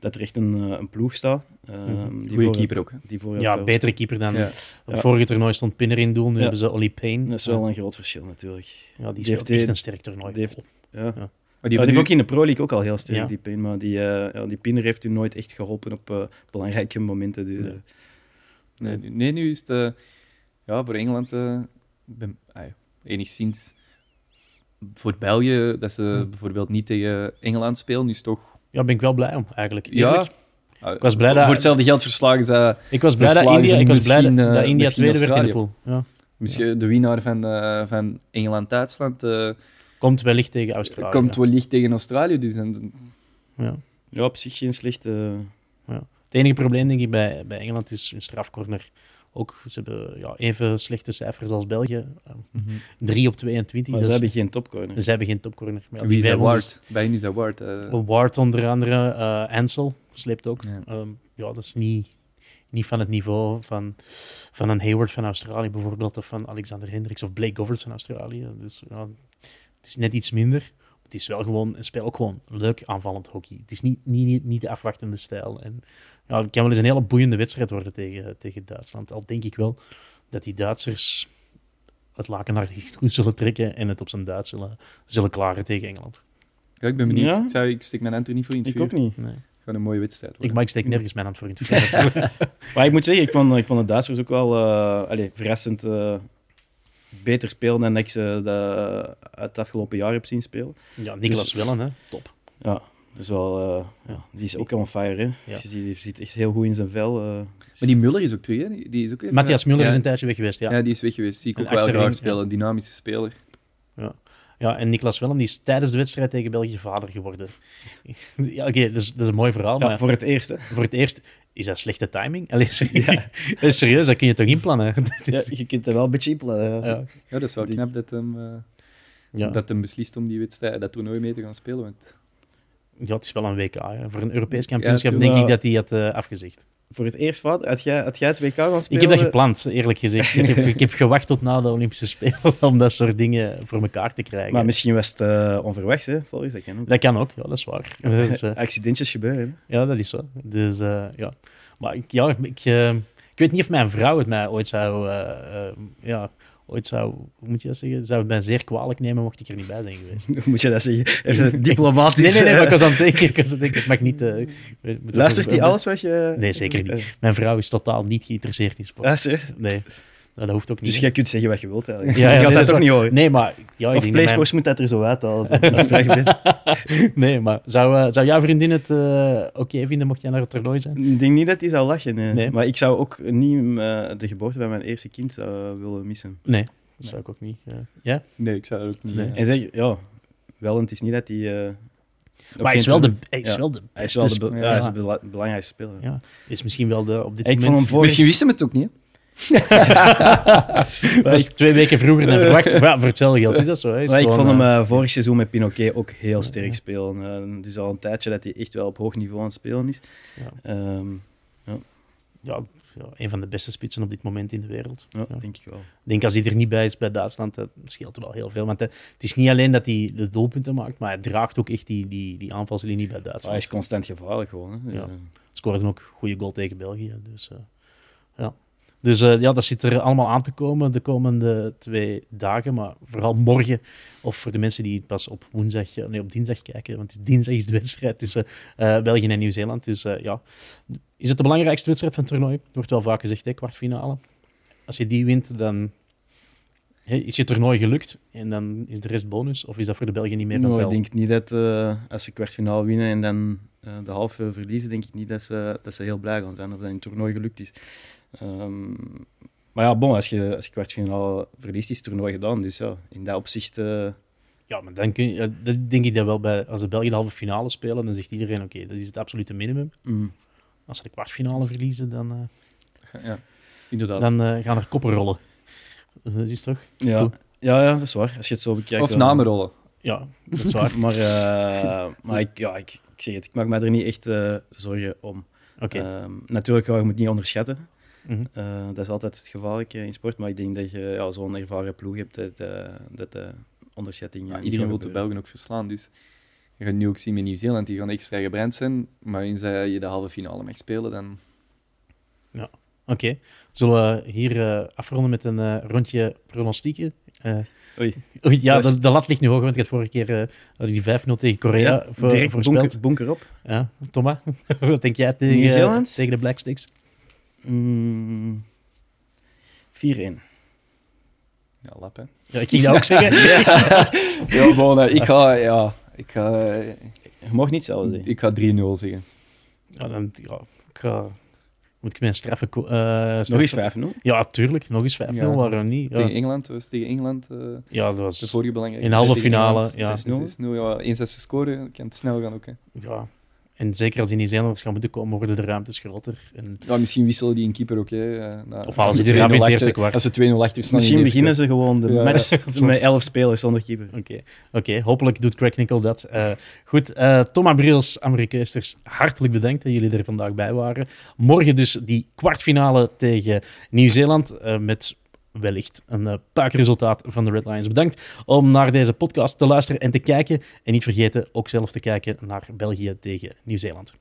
dat er echt een, uh, een ploeg staat. Mm. Goeie keeper ook. Die voor ja, betere keeper dan ja. vorige toernooi stond Pinner in doen. Nu ja. hebben ze Ollie Payne. Dat is wel een groot verschil natuurlijk. Ja, die, die heeft echt een sterk toernooi. Die heeft, ja. ja. Maar die, ja, die ook in de Pro League ook al heel sterk, die Payne. Maar die, ja, die Pinner heeft u nooit echt geholpen op belangrijke momenten. Dus, nee. nee. nee, nu is het ja, voor Engeland ben, ah, enigszins voor België, dat ze hmm. bijvoorbeeld niet tegen Engeland spelen, is toch... Ja, ben ik wel blij om, eigenlijk. Ja. Ik was blij dat... Voor hetzelfde geld verslagen ze... Ik was blij dat India, ik was blij dat, dat India tweede werd in de pool. Ja. Misschien de winnaar van, uh, van Engeland-Duitsland... Uh, komt wellicht tegen Australië. Komt wellicht tegen Australië, dus... En, ja. ja, op zich geen slechte... Ja. Het enige probleem, denk ik, bij, bij Engeland is een strafcorner ook, ze hebben ja, even slechte cijfers als België. Mm 3 op 22. Maar dus, ze hebben geen topcorner. Ze hebben geen topcorner. Wie die is Ward? Bij hen is dat Ward. Uh... Ward onder andere. Uh, Ansel sleept ook. Ja. Um, ja, dat is niet, niet van het niveau van, van een Hayward van Australië bijvoorbeeld. Of van Alexander Hendricks of Blake Goverts van Australië. Dus ja, het is net iets minder. Het is wel gewoon, een spel ook gewoon leuk aanvallend hockey. Het is niet, niet, niet de afwachtende stijl. En ja, het kan wel eens een hele boeiende wedstrijd worden tegen, tegen Duitsland. Al denk ik wel dat die Duitsers het laken naar de *laughs* goed zullen trekken en het op zijn Duits zullen, zullen klaren tegen Engeland. Ja, ik ben benieuwd. Ja? Ik, zou, ik steek mijn hand er niet voor in het Ik ook niet. Nee. Gewoon een mooie wedstrijd. Ik, maar ik steek nergens mijn hand voor in het vuur. *laughs* maar ik moet zeggen, ik vond, ik vond de Duitsers ook wel uh, allez, verrassend uh, beter spelen dan ik ze de, het afgelopen jaar heb zien spelen. Ja, Niklas dus, Wellen, hè? top. Ja, dus wel, uh, ja, die is ook on fire. Hè. Ja. Je ziet, die zit echt heel goed in zijn vel. Uh, maar die Muller is ook terug, hè? Die is ook Matthias Muller is een tijdje weg geweest, ja. Ja, die is weg geweest. Zie ik ook wel graag spelen. Een dynamische speler. Ja. Ja, en Niklas Wellen die is tijdens de wedstrijd tegen België vader geworden. *laughs* ja, oké, okay, dat, dat, is een mooi verhaal. Ja, maar voor het eerst. Hè? Voor het eerst is dat slechte timing. Allee, *laughs* serieus, ja. *laughs* serieus, dat kun je toch inplannen? ja, je kunt er wel een beetje inplannen. Ja, ja. dat is wel knap dat hem, uh, ja. dat hem beslist om die wedstrijd, dat toernooi mee te gaan spelen. Want ja, het is wel een WK. Hè. Voor een Europees kampioenschap denk ik dat hij had uh, afgezegd. Voor het eerst wat? Had jij, had jij het WK gaan spelen? Ik heb dat gepland, eerlijk gezegd. *laughs* ik, heb, ik heb gewacht tot na de Olympische Spelen *laughs* om dat soort dingen voor elkaar te krijgen. Maar misschien was het uh, onverwachts, hè, volgens dat kan ook. Dat kan ook, ja, dat is waar. *laughs* Dus, uh, Accidentjes gebeuren. Ja, dat is zo. Dus ja. Maar ja, ik, ik weet niet of mijn vrouw het mij ooit zou ja, ooit zou, hoe moet je dat zeggen, zou het mij zeer kwalijk nemen mocht ik er niet bij zijn geweest. *laughs* Moet je dat zeggen? Even diplomatisch. Nee, nee, nee, maar ik was aan het denken, ik was aan het denken, het mag niet... moeten Luistert hij alles wat je... Nee, zeker niet. Eh, Mijn vrouw is totaal niet geïnteresseerd in sport. Ah? Nee, dat hoeft ook niet. Dus jij kunt zeggen wat je wilt eigenlijk. Ja, ja, je gaat nee, dat toch niet horen. Nee, maar... Ja, ik of denk dat PlaySports moet dat er zo uit mijn- *laughs* *laughs* Nee, maar zou, eh, zou jouw vriendin het eh, oké vinden mocht jij naar het toernooi zijn? Ik denk niet dat hij zou lachen. Nee. Nee. Maar ik zou ook niet eh, de geboorte van mijn eerste kind willen missen. Nee, dat zou ik ook niet. eh. ja? Nee, ik zou dat ook niet. Nee. En zeg, ja, wel, het is niet dat hij... eh, nog Maar hij is, wel de, hij is Ja. wel de Hij is de, be- spe- ja, hij is de bela- belangrijkste speler. Ja. Is misschien wel de op dit Ik vond moment... hem Misschien wist hem het ook niet. *laughs* Dat is twee weken vroeger dan verwacht. *laughs* Ja, voor hetzelfde geld is dat zo. Hè. Is Maar ik vond hem eh, eh, vorig seizoen met Pinoquet ook heel sterk spelen. Eh, dus al een tijdje dat hij echt wel op hoog niveau aan het spelen is. Ja. Ehm, ja, ja, een van de beste spitsen op dit moment in de wereld. ja, denk ik wel. Ik denk als hij er niet bij is bij Duitsland, dat scheelt wel heel veel. Want het is niet alleen dat hij de doelpunten maakt, maar hij draagt ook echt die, die, die aanvalslinie bij hij Duitsland. is constant gevaarlijk gewoon. Hè. Ja. Scoorde ook een goede goal tegen België. Dus, ja. Dus eh, ja, dat zit er allemaal aan te komen de komende twee dagen. Maar vooral morgen, of voor de mensen die pas op woensdag, eh, nee, op dinsdag kijken, want dinsdag is de wedstrijd tussen eh, België en Nieuw-Zeeland. Dus ja, is het de belangrijkste wedstrijd van het toernooi? Wordt wel vaak gezegd, hè, kwartfinale. Als je die wint, dan is je toernooi gelukt en dan is de rest bonus. Of is dat voor de Belgen niet meer van nou, ik denk niet dat eh, als ze kwartfinale winnen en dan eh, de halve verliezen, denk ik niet dat ze, dat ze heel blij gaan zijn of dat een toernooi gelukt is. Ehm, maar ja, bon, als je, als je kwartfinale verliest, is het toernooi gedaan. Dus ja, in dat opzicht... eh, Ja, maar dan kun je, dat denk ik dat wel bij, als de Belgen de halve finale spelen, dan zegt iedereen, oké, dat is het absolute minimum. mm. Als ze de kwartfinale verliezen, dan, Ja, inderdaad. dan gaan er koppen rollen. Dat is toch? ja. Goed. Ja, ja, dat is waar. Als je het zo bekijkt. of namenrollen. Ja, dat is waar. *laughs* Maar, eh, maar ik, ja, ik, ik zeg het, ik maak me er niet echt eh, zorgen om. Oké. Ehm, natuurlijk, ja, je moet niet onderschatten. Mhm. Eh, dat is altijd het gevaarlijke in sport. Maar ik denk dat je ja, zo'n ervaren ploeg hebt, dat, eh, dat de onderschatting... Ja, iedereen wil de. Belgen ook verslaan. Dus je gaat nu ook zien met Nieuw-Zeeland, die gaan extra gebrand zijn. Maar eens je de halve finale mag spelen, dan... Oké. Zullen we hier eh, afronden met een eh, rondje pronostieken? Eh, Oei. oei, ja, de, de lat ligt nu hoog, want ik had vorige keer eh, die 5-0 tegen Korea Ja, voor, direct voorspeld. bunker, bunker op. Ja, Thomas, *laughs* wat denk jij tegen, tegen de Black Sticks? Mm, 4-1. Ja, lap, hè. Ja, ik ging dat ook zeggen. *laughs* Ja, *laughs* bon, eh, ik ga... Ja, ik ga, eh, Je mag niet zelf zeggen. ik ga 3-0 zeggen. Ja, dan, ja, ik ga... Moet ik mijn straffe... ko- eh, Nog eens 5-0. Ja, tuurlijk. Nog eens 5-0, Ja. waarom niet? Ja, Tegen Engeland, was tegen Engeland eh, ja dat was... de vorige belangrijke. In de halve finale, Engeland, ja. 6-0. ja. 1-6 scoren, kan het snel gaan ook. Hè. Ja. En zeker als die Nieuw-Zeelanders gaan moeten komen, worden de ruimtes groter. En Ja, misschien wisselen die een keeper ook. Hè. eh, Of halen als ze die eraf in 2-0 het eerste achter- kwart. Als ze 2-0 achter staan. Misschien beginnen ze gewoon de Ja. match *laughs* met 11 spelers zonder keeper. Oké, Oké, hopelijk doet Craig Nickel dat. Eh, goed, eh Thomas Briels, Amerikeusters, hartelijk bedankt dat jullie er vandaag bij waren. Morgen dus die kwartfinale tegen Nieuw-Zeeland eh, met wellicht een eh, puikresultaat van de Red Lions. Bedankt om naar deze podcast te luisteren en te kijken. En niet vergeten ook zelf te kijken naar België tegen Nieuw-Zeeland.